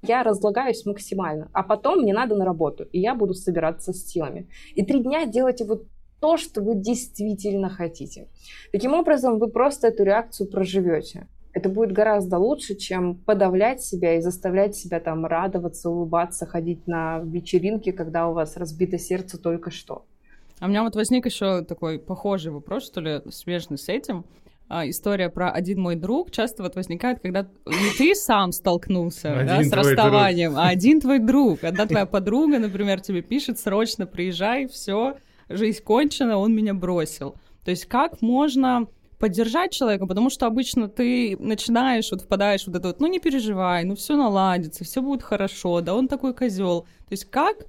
я разлагаюсь максимально, а потом мне надо на работу, и я буду собираться с силами. И три дня делайте вот то, что вы действительно хотите. Таким образом, вы просто эту реакцию проживете. Это будет гораздо лучше, чем подавлять себя и заставлять себя там радоваться, улыбаться, ходить на вечеринки, когда у вас разбито сердце только что. А у меня вот возник еще такой похожий вопрос, что ли, смежный с этим. А, история про один мой друг часто вот возникает, когда не ты сам столкнулся да, с расставанием, а один твой друг. Одна твоя подруга, например, тебе пишет, срочно приезжай, все, жизнь кончена, он меня бросил. То есть как можно поддержать человека, потому что обычно ты начинаешь, вот впадаешь в вот это вот, ну не переживай, ну все наладится, все будет хорошо, да он такой козел. То есть как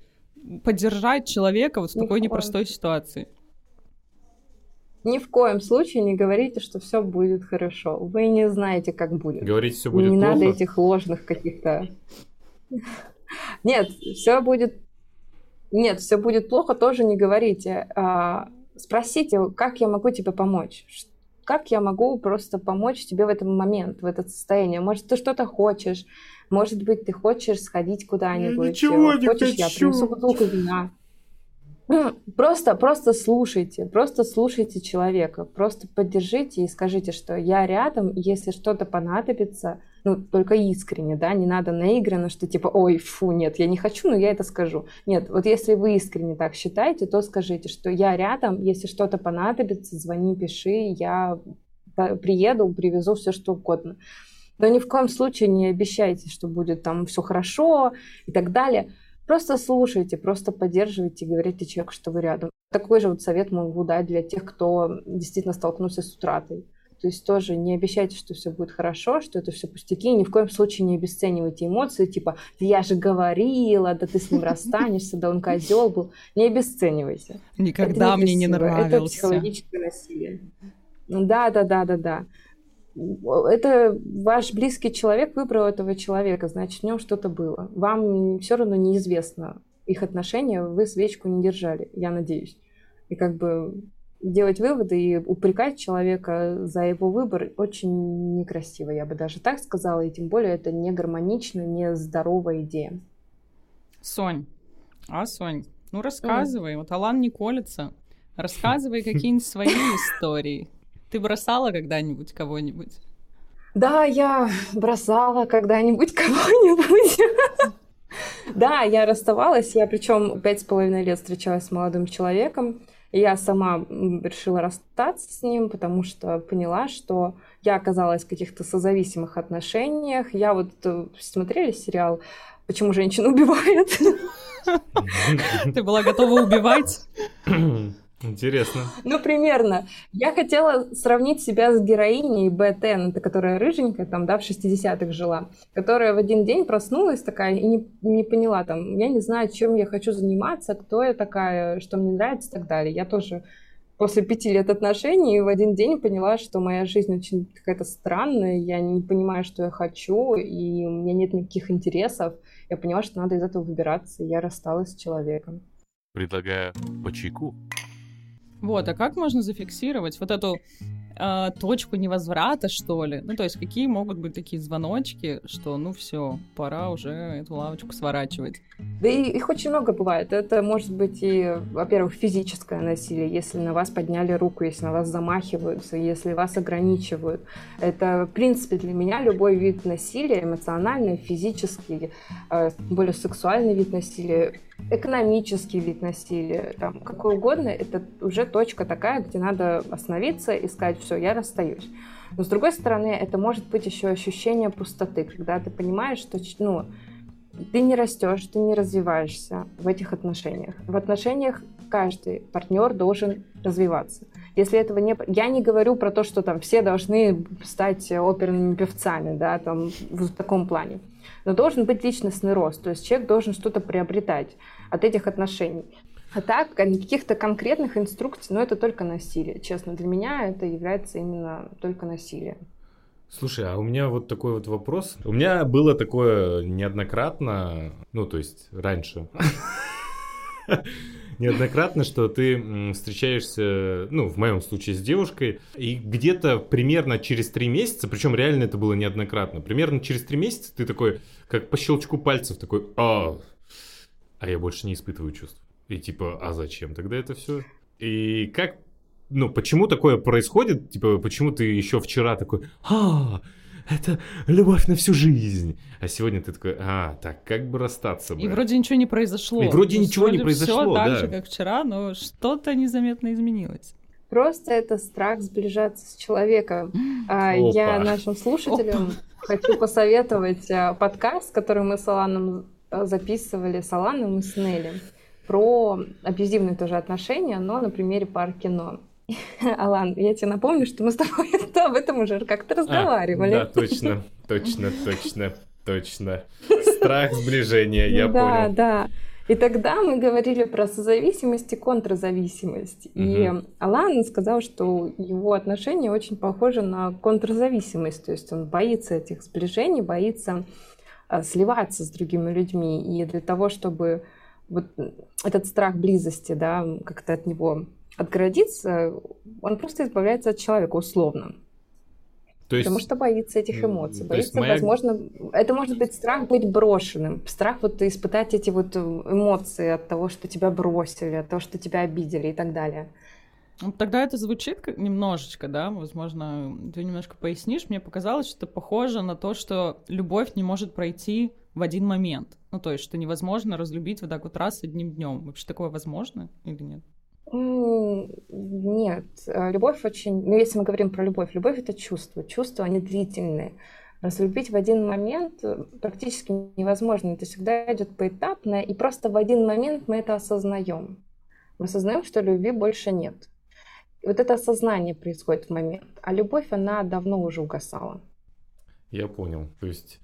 поддержать человека вот в Ни в такой коем. непростой ситуации? Ни в коем случае не говорите, что все будет хорошо. Вы не знаете, как будет. Говорить все будет не плохо. надо этих ложных каких-то. Нет, все будет. Нет, все будет плохо, тоже не говорите. А, спросите, как я могу тебе помочь? Как я могу просто помочь тебе в этот момент, в это состояние? Может, ты что-то хочешь? Может быть, ты хочешь сходить куда-нибудь? ничего не хочешь, я хочу. принесу бутылку вина? *clears throat* Просто, просто слушайте, просто слушайте человека, просто поддержите и скажите, что я рядом, если что-то понадобится, ну, только искренне, да, не надо наигранно, что типа, ой, фу, нет, я не хочу, но я это скажу. Нет, вот если вы искренне так считаете, то скажите, что я рядом, если что-то понадобится, звони, пиши, я приеду, привезу все, что угодно. Но ни в коем случае не обещайте, что будет там все хорошо и так далее. Просто слушайте, просто поддерживайте говорите человеку, что вы рядом. Такой же вот совет могу дать для тех, кто действительно столкнулся с утратой. То есть тоже не обещайте, что все будет хорошо, что это все пустяки, ни в коем случае не обесценивайте эмоции, типа «я же говорила, да ты с ним расстанешься, да он козел был». Не обесценивайте. Никогда мне не некрасиво, Это нравился. психологическое насилие. Да, да, да, да, да. Это ваш близкий человек выбрал этого человека, значит, в нем что-то было. Вам все равно неизвестно их отношения, вы свечку не держали, я надеюсь. И как бы делать выводы и упрекать человека за его выбор очень некрасиво, я бы даже так сказала, и тем более это не гармонично, не здоровая идея. Сонь, а, Сонь, ну рассказывай, вот Алан не колется, рассказывай *laughs* какие-нибудь свои истории. Ты бросала когда-нибудь кого-нибудь? Да, я бросала когда-нибудь кого-нибудь. *laughs* Да, я расставалась, я причем пять с половиной лет встречалась с молодым человеком. И я сама решила расстаться с ним, потому что поняла, что я оказалась в каких-то созависимых отношениях. Я вот э, смотрели сериал «Почему женщина убивает?» Ты была готова убивать? *clears throat* *clears throat* Интересно. *laughs* Ну, примерно. Я хотела сравнить себя с героиней Б.Т., это которая рыженькая, там, да, в 60-х жила, которая в один день проснулась такая и не, не поняла, там, я не знаю, чем я хочу заниматься, кто я такая, что мне нравится и так далее. Я тоже после пяти лет отношений в один день поняла, что моя жизнь очень какая-то странная, я не понимаю, что я хочу, и у меня нет никаких интересов. Я поняла, что надо из этого выбираться, и я рассталась с человеком. Предлагаю по чайку. Вот, а как можно зафиксировать вот эту э, точку невозврата, что ли? Ну, то есть, какие могут быть такие звоночки, что, ну, все, пора уже эту лавочку сворачивать? Да и их очень много бывает. Это может быть и, во-первых, физическое насилие, если на вас подняли руку, если на вас замахиваются, если вас ограничивают. Это, в принципе, для меня любой вид насилия, эмоциональный, физический, э, более сексуальный вид насилия, экономический вид насилия, там, какой угодно, это уже точка такая, где надо остановиться и сказать, все, я расстаюсь. Но с другой стороны, это может быть еще ощущение пустоты, когда ты понимаешь, что ну, ты не растешь, ты не развиваешься в этих отношениях. В отношениях каждый партнер должен развиваться. Если этого не... Я не говорю про то, что там все должны стать оперными певцами, да, там в таком плане. Но должен быть личностный рост, то есть человек должен что-то приобретать от этих отношений. А так, каких-то конкретных инструкций, но это только насилие. Честно, для меня это является именно только насилие. Слушай, а у меня вот такой вот вопрос. У меня было такое неоднократно, ну, то есть раньше, *laughs* неоднократно, что ты встречаешься, ну, в моем случае с девушкой, и где-то примерно через три месяца, причем реально это было неоднократно, примерно через три месяца ты такой, как по щелчку пальцев, такой, а, а я больше не испытываю чувств. И типа, а зачем тогда это все? И как, ну, почему такое происходит? Типа, почему ты еще вчера такой, а, это любовь на всю жизнь. А сегодня ты такой, а, так, как бы расстаться бы. И вроде ничего не произошло. И вроде То ничего вроде не произошло, все да. так же, как вчера, но что-то незаметно изменилось. Просто это страх сближаться с человеком. А, Опа. Я нашим слушателям Опа. хочу посоветовать а, подкаст, который мы с Аланом а, записывали, с Аланом и с Нелли, про абьюзивные тоже отношения, но на примере пар кино. *laughs* Алан, я тебе напомню, что мы с тобой *laughs* об этом уже как-то разговаривали. А, да, точно, точно, точно, точно. Страх сближения, я да, понял. Да, да. И тогда мы говорили про созависимость и контрзависимость. Угу. И Алан сказал, что его отношения очень похожи на контрзависимость. То есть он боится этих сближений, боится а, сливаться с другими людьми. И для того, чтобы вот этот страх близости, да, как-то от него отгородиться, он просто избавляется от человека условно. То есть, Потому что боится этих эмоций. Боится, моя... возможно, это может быть страх быть брошенным, страх вот испытать эти вот эмоции от того, что тебя бросили, от того, что тебя обидели и так далее. Ну, тогда это звучит немножечко, да, возможно, ты немножко пояснишь. Мне показалось, что это похоже на то, что любовь не может пройти в один момент. Ну, то есть, что невозможно разлюбить вот так вот раз одним днем. Вообще такое возможно или нет? Нет, э, любовь очень... Ну, если мы говорим про любовь, любовь — это чувство. Чувства, они длительные. Разлюбить в один момент э, практически невозможно. Это всегда идет поэтапно, и просто в один момент мы это осознаем. Мы осознаем, что любви больше нет. И вот это осознание происходит в момент. А любовь, она давно уже угасала. Я понял. То есть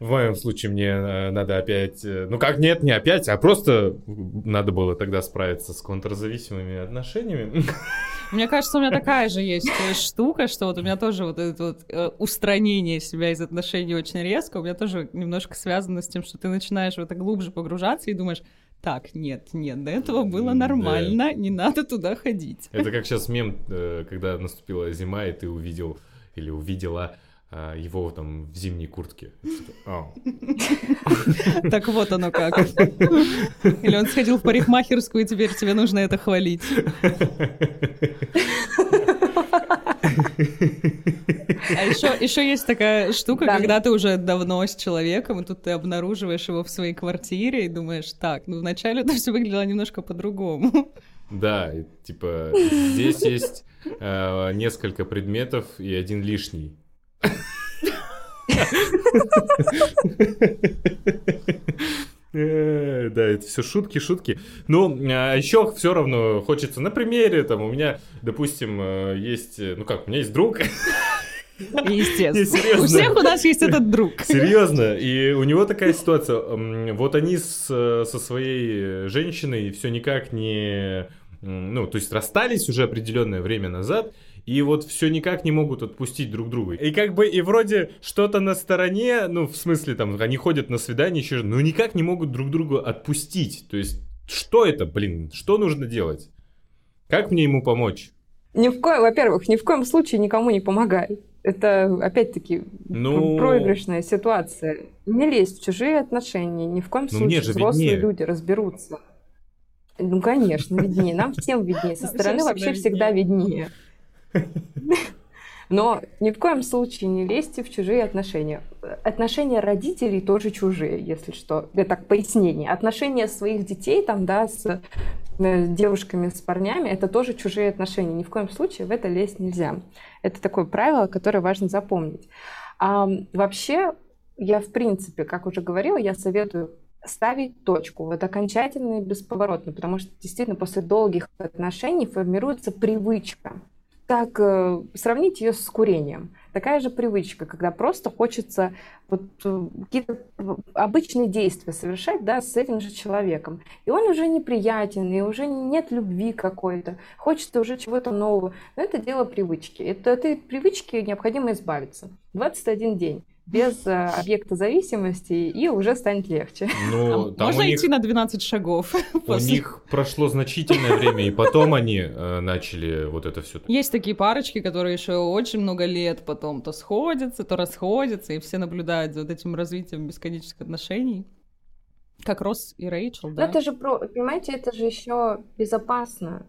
в моем случае мне э, надо опять... Э, ну как, нет, не опять, а просто надо было тогда справиться с контрзависимыми отношениями. Мне кажется, у меня *laughs* такая же есть штука, что вот у меня тоже вот это вот э, устранение себя из отношений очень резко, у меня тоже немножко связано с тем, что ты начинаешь в это глубже погружаться и думаешь, так, нет, нет, до этого было нормально, да. не надо туда ходить. Это как *laughs* сейчас мем, когда наступила зима, и ты увидел или увидела его там в зимней куртке. *laughs* Так вот оно как. Или он сходил в парикмахерскую, и теперь тебе нужно это хвалить. А еще, еще есть такая штука, Да. когда ты уже давно с человеком, и тут ты обнаруживаешь его в своей квартире и думаешь, так, ну вначале это все выглядело немножко по-другому. Да, типа, здесь есть э, несколько предметов и один лишний. Э, Да, это все шутки, шутки. Но а еще все равно хочется на примере, там, у меня, допустим, э, есть, э, ну как, у меня есть друг, Естественно. У всех у нас есть этот друг. Серьезно, и у него такая ситуация. Вот они с, со своей женщиной все никак не... Ну, то есть расстались уже определенное время назад, и вот все никак не могут отпустить друг друга. И как бы, и вроде что-то на стороне, ну, в смысле, там, они ходят на свидание еще, но никак не могут друг друга отпустить. То есть, что это, блин, что нужно делать? Как мне ему помочь? Ни в коем, во-первых, ни в коем случае никому не помогай. Это, опять-таки, Ну- проигрышная ситуация. Не лезь в чужие отношения. Ни в коем Ну, случае мне же взрослые виднее. люди разберутся. Ну, конечно, виднее. Нам всем виднее. Со стороны вообще всегда виднее. Но ни в коем случае не лезьте в чужие отношения. Отношения родителей тоже чужие, если что. Это так, пояснение. Отношения своих детей там, да, с э, девушками, с парнями, это тоже чужие отношения. Ни в коем случае в это лезть нельзя. Это такое правило, которое важно запомнить. А вообще, я в принципе, как уже говорила, я советую ставить точку, вот окончательно и бесповоротно, потому что действительно после долгих отношений формируется привычка. Так, э, сравнить ее с курением. Такая же привычка, когда просто хочется вот э, какие-то э, обычные действия совершать, да, с этим же человеком. И он уже неприятен, и уже нет любви какой-то, хочется уже чего-то нового. Но это дело привычки. Это, от этой привычки необходимо избавиться. 21 день без э, объекта зависимости, и уже станет легче. Ну, А там Можно них... идти на 12 шагов *laughs* У после них прошло значительное время, и потом они э, начали вот это все. Есть такие парочки, которые еще очень много лет потом то сходятся, то расходятся, и все наблюдают за вот этим развитием бесконечных отношений. Как Росс и Рэйчел, Но да? это же, понимаете, это же еще безопасно.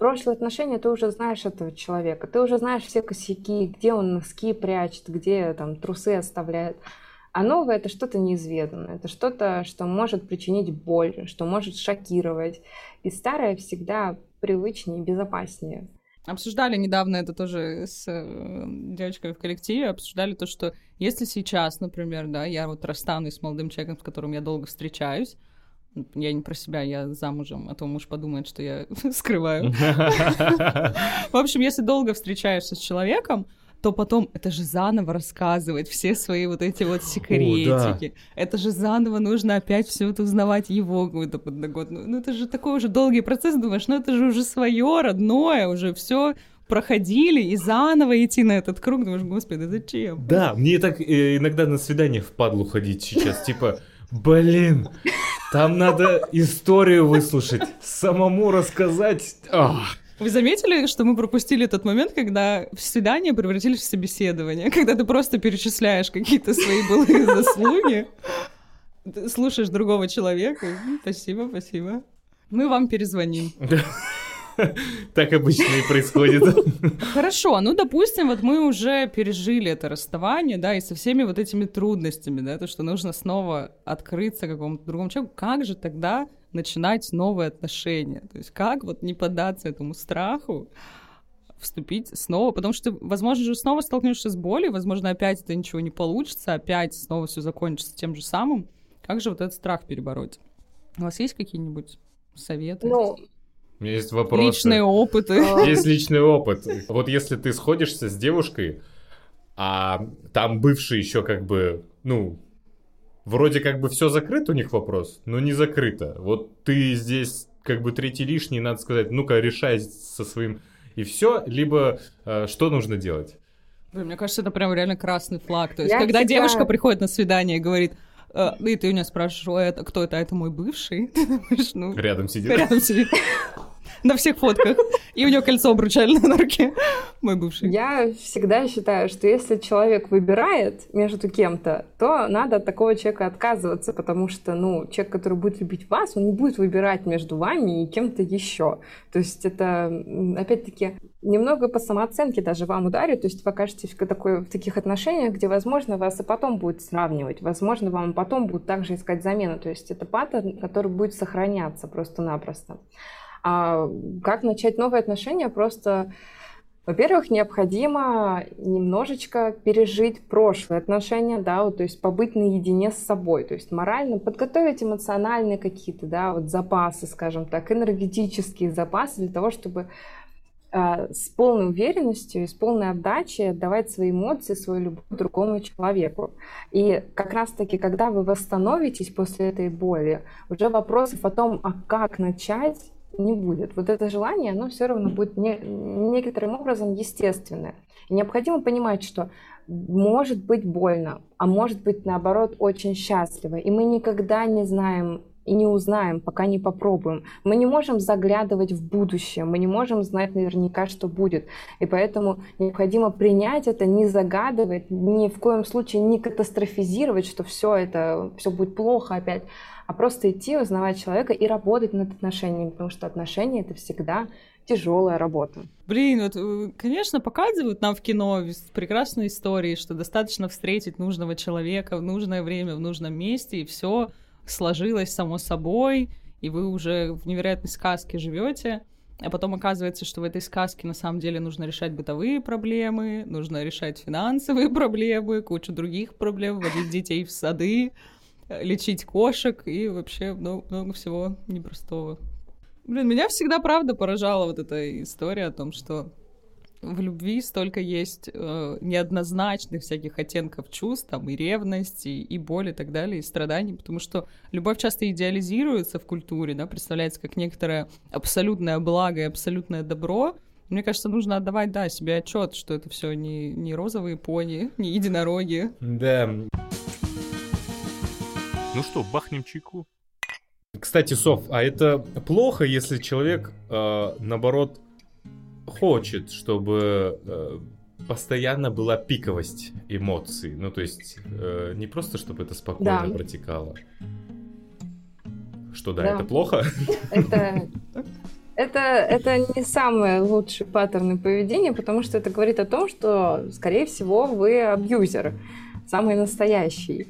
Прошлые отношения ты уже знаешь этого человека, ты уже знаешь все косяки, где он носки прячет, где там трусы оставляет. А новое это что-то неизведанное, это что-то, что может причинить боль, что может шокировать. И старое всегда привычнее безопаснее. Обсуждали недавно это тоже с э, девочкой в коллективе, обсуждали то, что если сейчас, например, да, я вот расстанусь с молодым человеком, с которым я долго встречаюсь, я не про себя, я замужем, а то муж подумает, что я *laughs* скрываю. *laughs* В общем, если долго встречаешься с человеком, то потом это же заново рассказывать все свои вот эти вот секретики. Это же заново нужно опять все это узнавать его какую-то подноготную. Ну это же такой уже долгий процесс, думаешь, ну это же уже свое, родное, уже все проходили, и заново идти на этот круг, думаешь, господи, зачем? Да, мне так э, иногда на свидание впадлу ходить сейчас, типа, блин, там надо историю выслушать, самому рассказать. Ах. Вы заметили, что мы пропустили тот момент, когда свидания превратились в собеседование, когда ты просто перечисляешь какие-то свои былые заслуги, слушаешь другого человека, спасибо, спасибо. Мы вам перезвоним. *laughs* Так обычно и происходит. *laughs* Хорошо, ну, допустим, вот мы уже пережили это расставание, да, и со всеми вот этими трудностями, да, то, что нужно снова открыться какому-то другому человеку, как же тогда начинать новые отношения? То есть как вот не поддаться этому страху, вступить снова, потому что, возможно, же снова столкнешься с болью, возможно, опять это ничего не получится, опять снова все закончится тем же самым. Как же вот этот страх перебороть? У вас есть какие-нибудь советы? Ну, У меня есть вопрос. Личные опыты? а, Есть личный опыт. Вот если ты сходишься с девушкой, а там бывший еще как бы, ну, вроде как бы все закрыто у них вопрос, но не закрыто. Вот ты здесь как бы третий лишний, надо сказать, ну-ка решай со своим и все, либо э, что нужно делать? Блин, Мне кажется, это прям реально красный флаг. То есть, Я когда всегда- девушка приходит на свидание и говорит, «Э, и ты у нее спрашиваешь, «Ой, это кто это? Это мой бывший? *laughs* Ты думаешь, ну, Рядом сидит. рядом сидит. На всех фотках. И у него кольцо обручальное на руке. Мой бывший. Я всегда считаю, что если человек выбирает между кем-то, то надо от такого человека отказываться, потому что, ну, человек, который будет любить вас, он не будет выбирать между вами и кем-то еще. То есть это, опять-таки, немного по самооценке даже вам ударит, то есть вы окажетесь в, такой, в таких отношениях, где, возможно, вас и потом будет сравнивать, возможно, вам потом будут также искать замену, то есть это паттерн, который будет сохраняться просто-напросто. А как начать новые отношения? Просто во-первых, необходимо немножечко пережить прошлые отношения, да, вот, то есть побыть наедине с собой, то есть морально подготовить эмоциональные какие-то, да, вот запасы, скажем так, энергетические запасы для того, чтобы э, с полной уверенностью и с полной отдачей отдавать свои эмоции, свою любовь другому человеку. И как раз-таки, когда вы восстановитесь после этой боли, уже вопросов о том, а как начать, не будет. Вот это желание, оно все равно будет не, некоторым образом естественное. Необходимо понимать, что может быть больно, а может быть наоборот очень счастливо. И мы никогда не знаем и не узнаем, пока не попробуем. Мы не можем заглядывать в будущее, мы не можем знать наверняка, что будет. И поэтому необходимо принять это, не загадывать, ни в коем случае не катастрофизировать, что все это, все будет плохо опять, а просто идти, узнавать человека и работать над отношениями, потому что отношения — это всегда тяжелая работа. Блин, вот, э, конечно, показывают нам в кино прекрасные истории, что достаточно встретить нужного человека в нужное время, в нужном месте, и все сложилось само собой, и вы уже в невероятной сказке живете. А потом оказывается, что в этой сказке на самом деле нужно решать бытовые проблемы, нужно решать финансовые *laughs* проблемы, кучу других проблем, водить детей в сады, лечить кошек и вообще много, много всего непростого. Блин, меня всегда правда поражала вот эта история о том, что в любви столько есть э, неоднозначных всяких оттенков чувств, там и ревность, и, и боль, и так далее, и страданий, потому что любовь часто идеализируется в культуре, да, представляется как некоторое абсолютное благо и абсолютное добро. Мне кажется, нужно отдавать, да, себе отчет, что это все не, не розовые пони, не единороги. Да. Ну что, бахнем чайку? Кстати, Соф, а это плохо, если человек, э, наоборот, хочет, чтобы э, постоянно была пиковость эмоций. Ну, то есть, э, не просто, чтобы это спокойно да. протекало. Что, да, да. это плохо? Это, это, это не самый лучший паттерн поведения, потому что это говорит о том, что, скорее всего, вы абьюзер самый настоящий.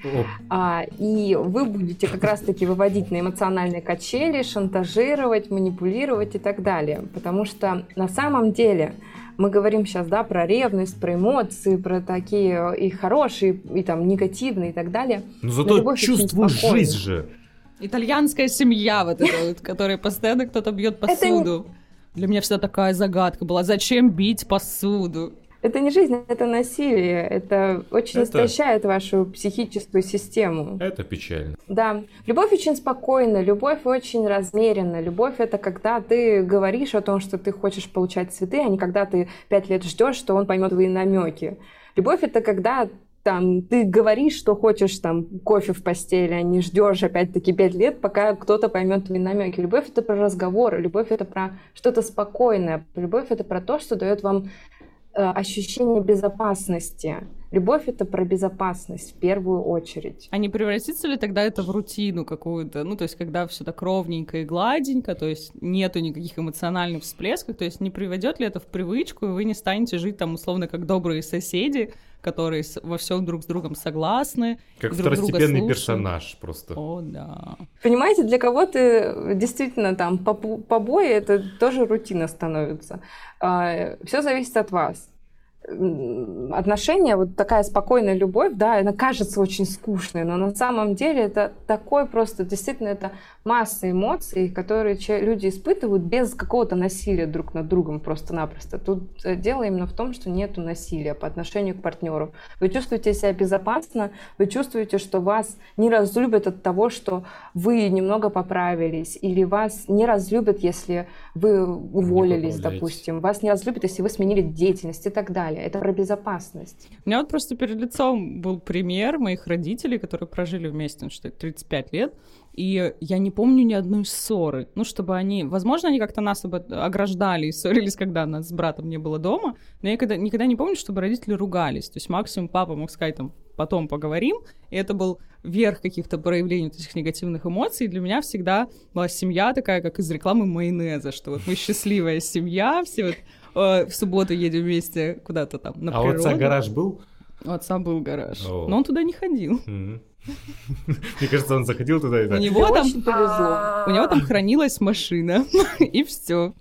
А, и вы будете как раз-таки выводить на эмоциональные качели, шантажировать, манипулировать и так далее. Потому что на самом деле мы говорим сейчас, да, про ревность, про эмоции, про такие и хорошие, и там негативные и так далее. Но зато Но чувствуешь жизнь же. Итальянская семья вот эта вот, которая постоянно кто-то бьет посуду. Это... Для меня всегда такая загадка была, зачем бить посуду? Это не жизнь, это насилие. Это очень это... истощает вашу психическую систему. Это печально. Да. Любовь очень спокойна, любовь очень размеренна. Любовь — это когда ты говоришь о том, что ты хочешь получать цветы, а не когда ты пять лет ждешь, что он поймет твои намеки. Любовь — это когда там, ты говоришь, что хочешь там кофе в постели, а не ждешь опять-таки пять лет, пока кто-то поймет твои намеки. Любовь это про разговоры, любовь это про что-то спокойное, любовь это про то, что дает вам ощущение безопасности. Любовь это про безопасность в первую очередь. А не превратится ли тогда это в рутину какую-то? Ну, то есть, когда все так ровненько и гладенько, то есть нету никаких эмоциональных всплесков, то есть не приведет ли это в привычку, и вы не станете жить там условно как добрые соседи, которые во всем друг с другом согласны. Как друг второстепенный персонаж просто. О, да. Понимаете, для кого-то действительно там побои это тоже рутина становится. А, Все зависит от вас отношения, вот такая спокойная любовь, да, она кажется очень скучной, но на самом деле это такой просто, действительно, это масса эмоций, которые люди испытывают без какого-то насилия друг над другом просто-напросто. Тут э, дело именно в том, что нету насилия по отношению к партнеру. Вы чувствуете себя безопасно, вы чувствуете, что вас не разлюбят от того, что вы немного поправились, или вас не разлюбят, если вы уволились, допустим, вас не разлюбят, если вы сменили деятельность и так далее. Это про безопасность. У меня вот просто перед лицом был пример моих родителей, которые прожили вместе, ну, что 35 лет, и я не помню ни одной ссоры. Ну, чтобы они... Возможно, они как-то нас ограждали и ссорились, когда нас с братом не было дома, но я никогда, никогда не помню, чтобы родители ругались. То есть максимум папа мог сказать там, потом поговорим, и это был верх каких-то проявлений этих негативных эмоций. И для меня всегда была семья такая, как из рекламы майонеза, что вот мы счастливая семья, все вот в субботу едем вместе куда-то там на а природу. А у отца гараж был? У отца был гараж, О. но он туда не ходил. *laughs* Мне кажется, он заходил туда и так. У него там повезло. У него там хранилась машина, *laughs* и все.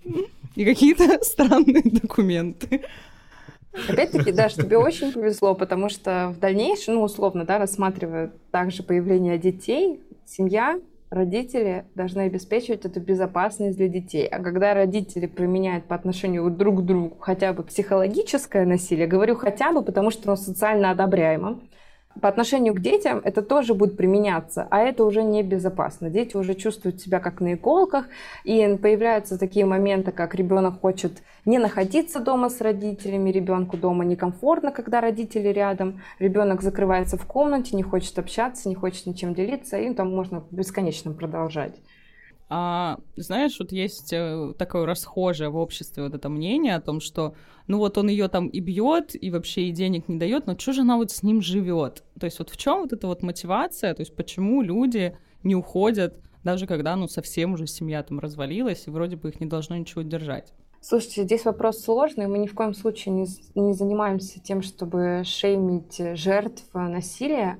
И какие-то *laughs* странные документы. Опять-таки, да, что тебе очень повезло, потому что в дальнейшем, ну, условно, да, рассматривая также появление детей, семья, родители должны обеспечивать эту безопасность для детей. А когда родители применяют по отношению друг к другу хотя бы психологическое насилие, говорю хотя бы, потому что оно социально одобряемо, по отношению к детям это тоже будет применяться, а это уже небезопасно. Дети уже чувствуют себя как на иголках, и появляются такие моменты, как ребенок хочет не находиться дома с родителями, ребенку дома некомфортно, когда родители рядом, ребенок закрывается в комнате, не хочет общаться, не хочет ничем делиться, и там можно бесконечно продолжать. А, знаешь, вот есть э, такое расхожее в обществе вот это мнение о том, что ну вот он ее там и бьет, и вообще и денег не дает, но что же она вот с ним живет? То есть вот в чем вот эта вот мотивация, то есть почему люди не уходят, даже когда ну совсем уже семья там развалилась, и вроде бы их не должно ничего держать? Слушайте, здесь вопрос сложный. Мы ни в коем случае не, не занимаемся тем, чтобы шеймить жертв насилия.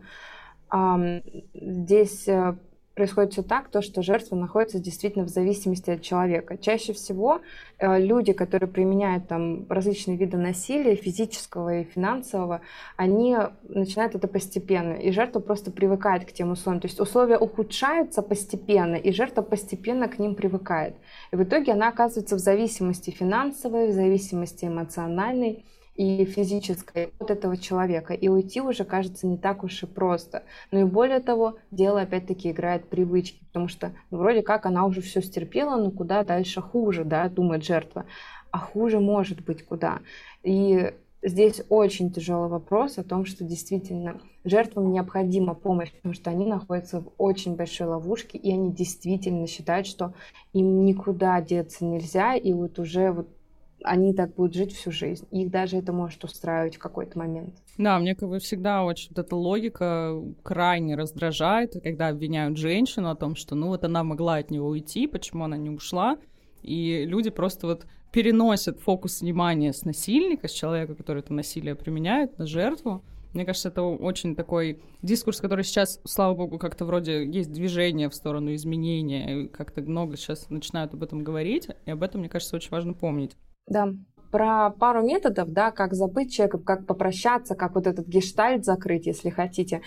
Здесь э, происходит все так, то, что жертва находится действительно в зависимости от человека. Чаще всего э, люди, которые применяют там различные виды насилия, физического и финансового, они начинают это постепенно, и жертва просто привыкает к тем условиям. То есть условия ухудшаются постепенно, и жертва постепенно к ним привыкает. И в итоге она оказывается в зависимости финансовой, в зависимости эмоциональной и физической от этого человека. И уйти уже кажется не так уж и просто. Ну и более того, дело опять-таки играет привычки, потому что ну, вроде как она уже все стерпела, но куда дальше хуже, да, думает жертва. А хуже может быть куда. И здесь очень тяжелый вопрос о том, что действительно жертвам необходима помощь, потому что они находятся в очень большой ловушке, и они действительно считают, что им никуда деться нельзя, и вот уже вот они так будут жить всю жизнь. Их даже это может устраивать в какой-то момент. Да, мне как бы всегда очень вот эта логика крайне раздражает, когда обвиняют женщину о том, что ну вот она могла от него уйти, почему она не ушла, и люди просто вот переносят фокус внимания с насильника, с человека, который это насилие применяет, на жертву. Мне кажется, это очень такой дискурс, который сейчас, слава богу, как-то вроде есть движение в сторону изменения, как-то много сейчас начинают об этом говорить, и об этом, мне кажется, очень важно помнить. Да, про пару методов, да, как забыть человека, как попрощаться, как вот этот гештальт закрыть, если хотите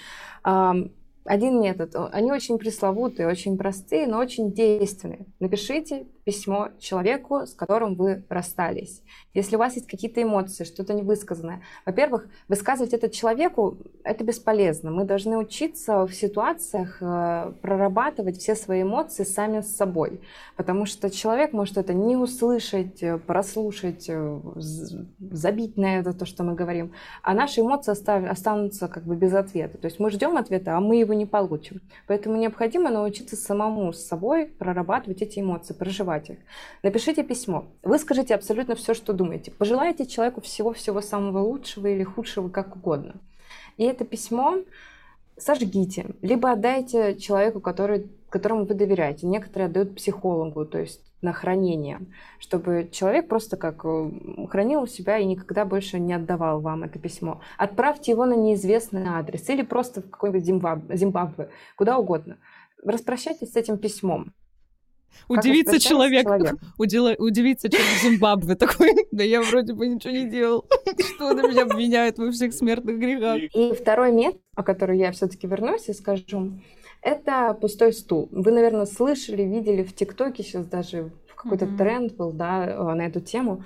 один метод. Они очень пресловутые, очень простые, но очень действенные. Напишите письмо человеку, с которым вы расстались. Если у вас есть какие-то эмоции, что-то невысказанное, во-первых, высказывать это человеку – это бесполезно. Мы должны учиться в ситуациях э, прорабатывать все свои эмоции сами с собой, потому что человек может это не услышать, э, прослушать, э, забить на это то, что мы говорим, а наши эмоции останутся как бы без ответа. То есть мы ждем ответа, а мы его не получим. Поэтому необходимо научиться самому с собой прорабатывать эти эмоции, проживать их. Напишите письмо, выскажите абсолютно все, что думаете. Пожелайте человеку всего-всего самого лучшего или худшего, как угодно. И это письмо сожгите, либо отдайте человеку, который, которому вы доверяете. Некоторые отдают психологу, то есть на хранение, чтобы человек просто как хранил у себя и никогда больше не отдавал вам это письмо. Отправьте его на неизвестный адрес или просто в какой-нибудь Зимбабве куда угодно. Распрощайтесь с этим письмом. Удивится человек, человек. Удила, удивится человек в Зимбабве такой, *laughs* да я вроде бы ничего не делал. *laughs* Что на меня обвиняют во всех смертных грехах? И второй метод, о котором я все-таки вернусь и скажу, это пустой стул. Вы, наверное, слышали, видели в ТикТоке сейчас даже какой-то mm-hmm. тренд был, да, э, на эту тему.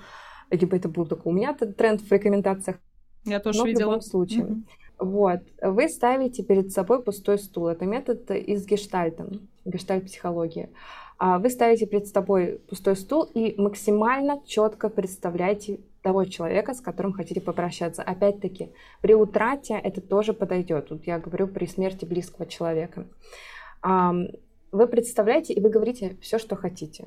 Либо это был только у меня тренд в рекомендациях. Я тоже но видела. в любом случае. Mm-hmm. Вот. Вы ставите перед собой пустой стул. Это метод из гештальта, гештальт-психологии. А вы ставите перед собой пустой стул и максимально четко представляете того человека, с которым хотите попрощаться. Опять-таки, при утрате это тоже подойдет. Тут я говорю при смерти близкого человека. Вы представляете и вы говорите все, что хотите.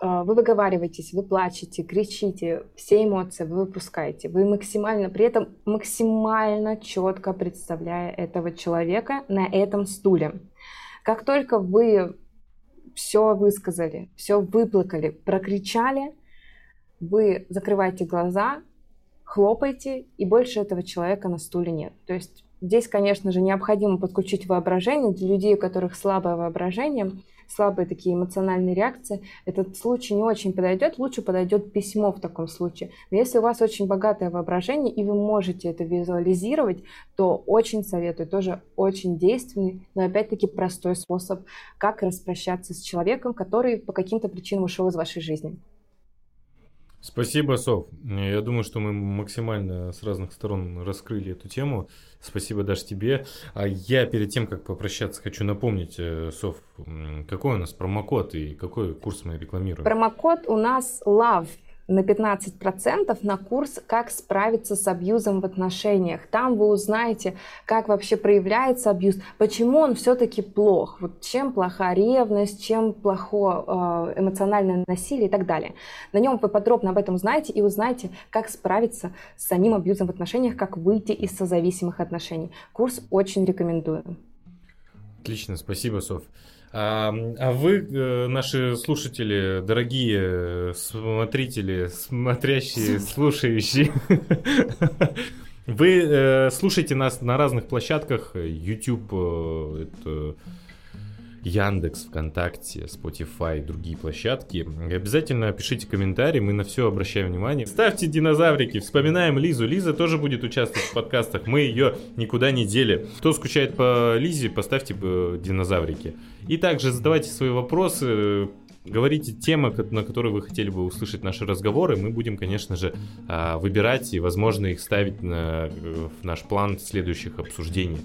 А, вы выговариваетесь, вы плачете, кричите, все эмоции вы выпускаете. Вы максимально, при этом максимально четко представляя этого человека на этом стуле. Как только вы все высказали, все выплакали, прокричали, вы закрываете глаза, хлопаете, и больше этого человека на стуле нет. То есть здесь, конечно же, необходимо подключить воображение для людей, у которых слабое воображение – слабые такие эмоциональные реакции, этот случай не очень подойдет, лучше подойдет письмо в таком случае. Но если у вас очень богатое воображение, и вы можете это визуализировать, то очень советую, тоже очень действенный, но опять-таки простой способ, как распрощаться с человеком, который по каким-то причинам ушел из вашей жизни. Спасибо, Соф. Я думаю, что мы максимально с разных сторон раскрыли эту тему. Спасибо, Даш, тебе. А я перед тем, как попрощаться, хочу напомнить, э, Соф, какой у нас промокод и какой курс мы рекламируем? Промокод у нас LOVE на 15% на курс «Как справиться с абьюзом в отношениях». Там вы узнаете, как вообще проявляется абьюз, почему он все-таки плох, вот чем плоха ревность, чем плохо э, эмоциональное насилие и так далее. На нем вы подробно об этом узнаете и узнаете, как справиться с самим абьюзом в отношениях, как выйти из созависимых отношений. Курс очень рекомендую. Отлично, спасибо, Софь. А, а вы, э, наши слушатели, дорогие смотрители, смотрящие, слушающие, *laughs* вы э, слушаете нас на разных площадках, YouTube, э, это Яндекс, ВКонтакте, Spotify, другие площадки. Обязательно пишите комментарии, мы на все обращаем внимание. Ставьте динозаврики, вспоминаем Лизу. Лиза тоже будет участвовать в подкастах, мы ее никуда не дели. Кто скучает по Лизе, поставьте динозаврики. И также задавайте свои вопросы, говорите темы, на которые вы хотели бы услышать наши разговоры. Мы будем, конечно же, а, выбирать и, возможно, их ставить на, э, в наш план следующих обсуждений.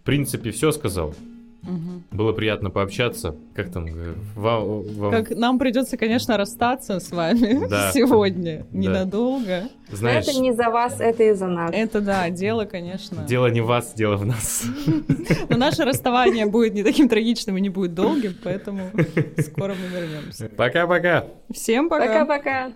В принципе, все сказал. Угу. Было приятно пообщаться. Как там? Э, вам, вам... Как нам придется, конечно, расстаться с вами *laughs* да. сегодня да. ненадолго. Знаешь, это не за вас, это и за нас. Это да, дело, конечно. Дело не в вас, дело в нас. *laughs* Но наше расставание будет не таким трагичным и не будет долгим, поэтому скоро мы вернемся. Пока-пока. Всем пока. Пока-пока.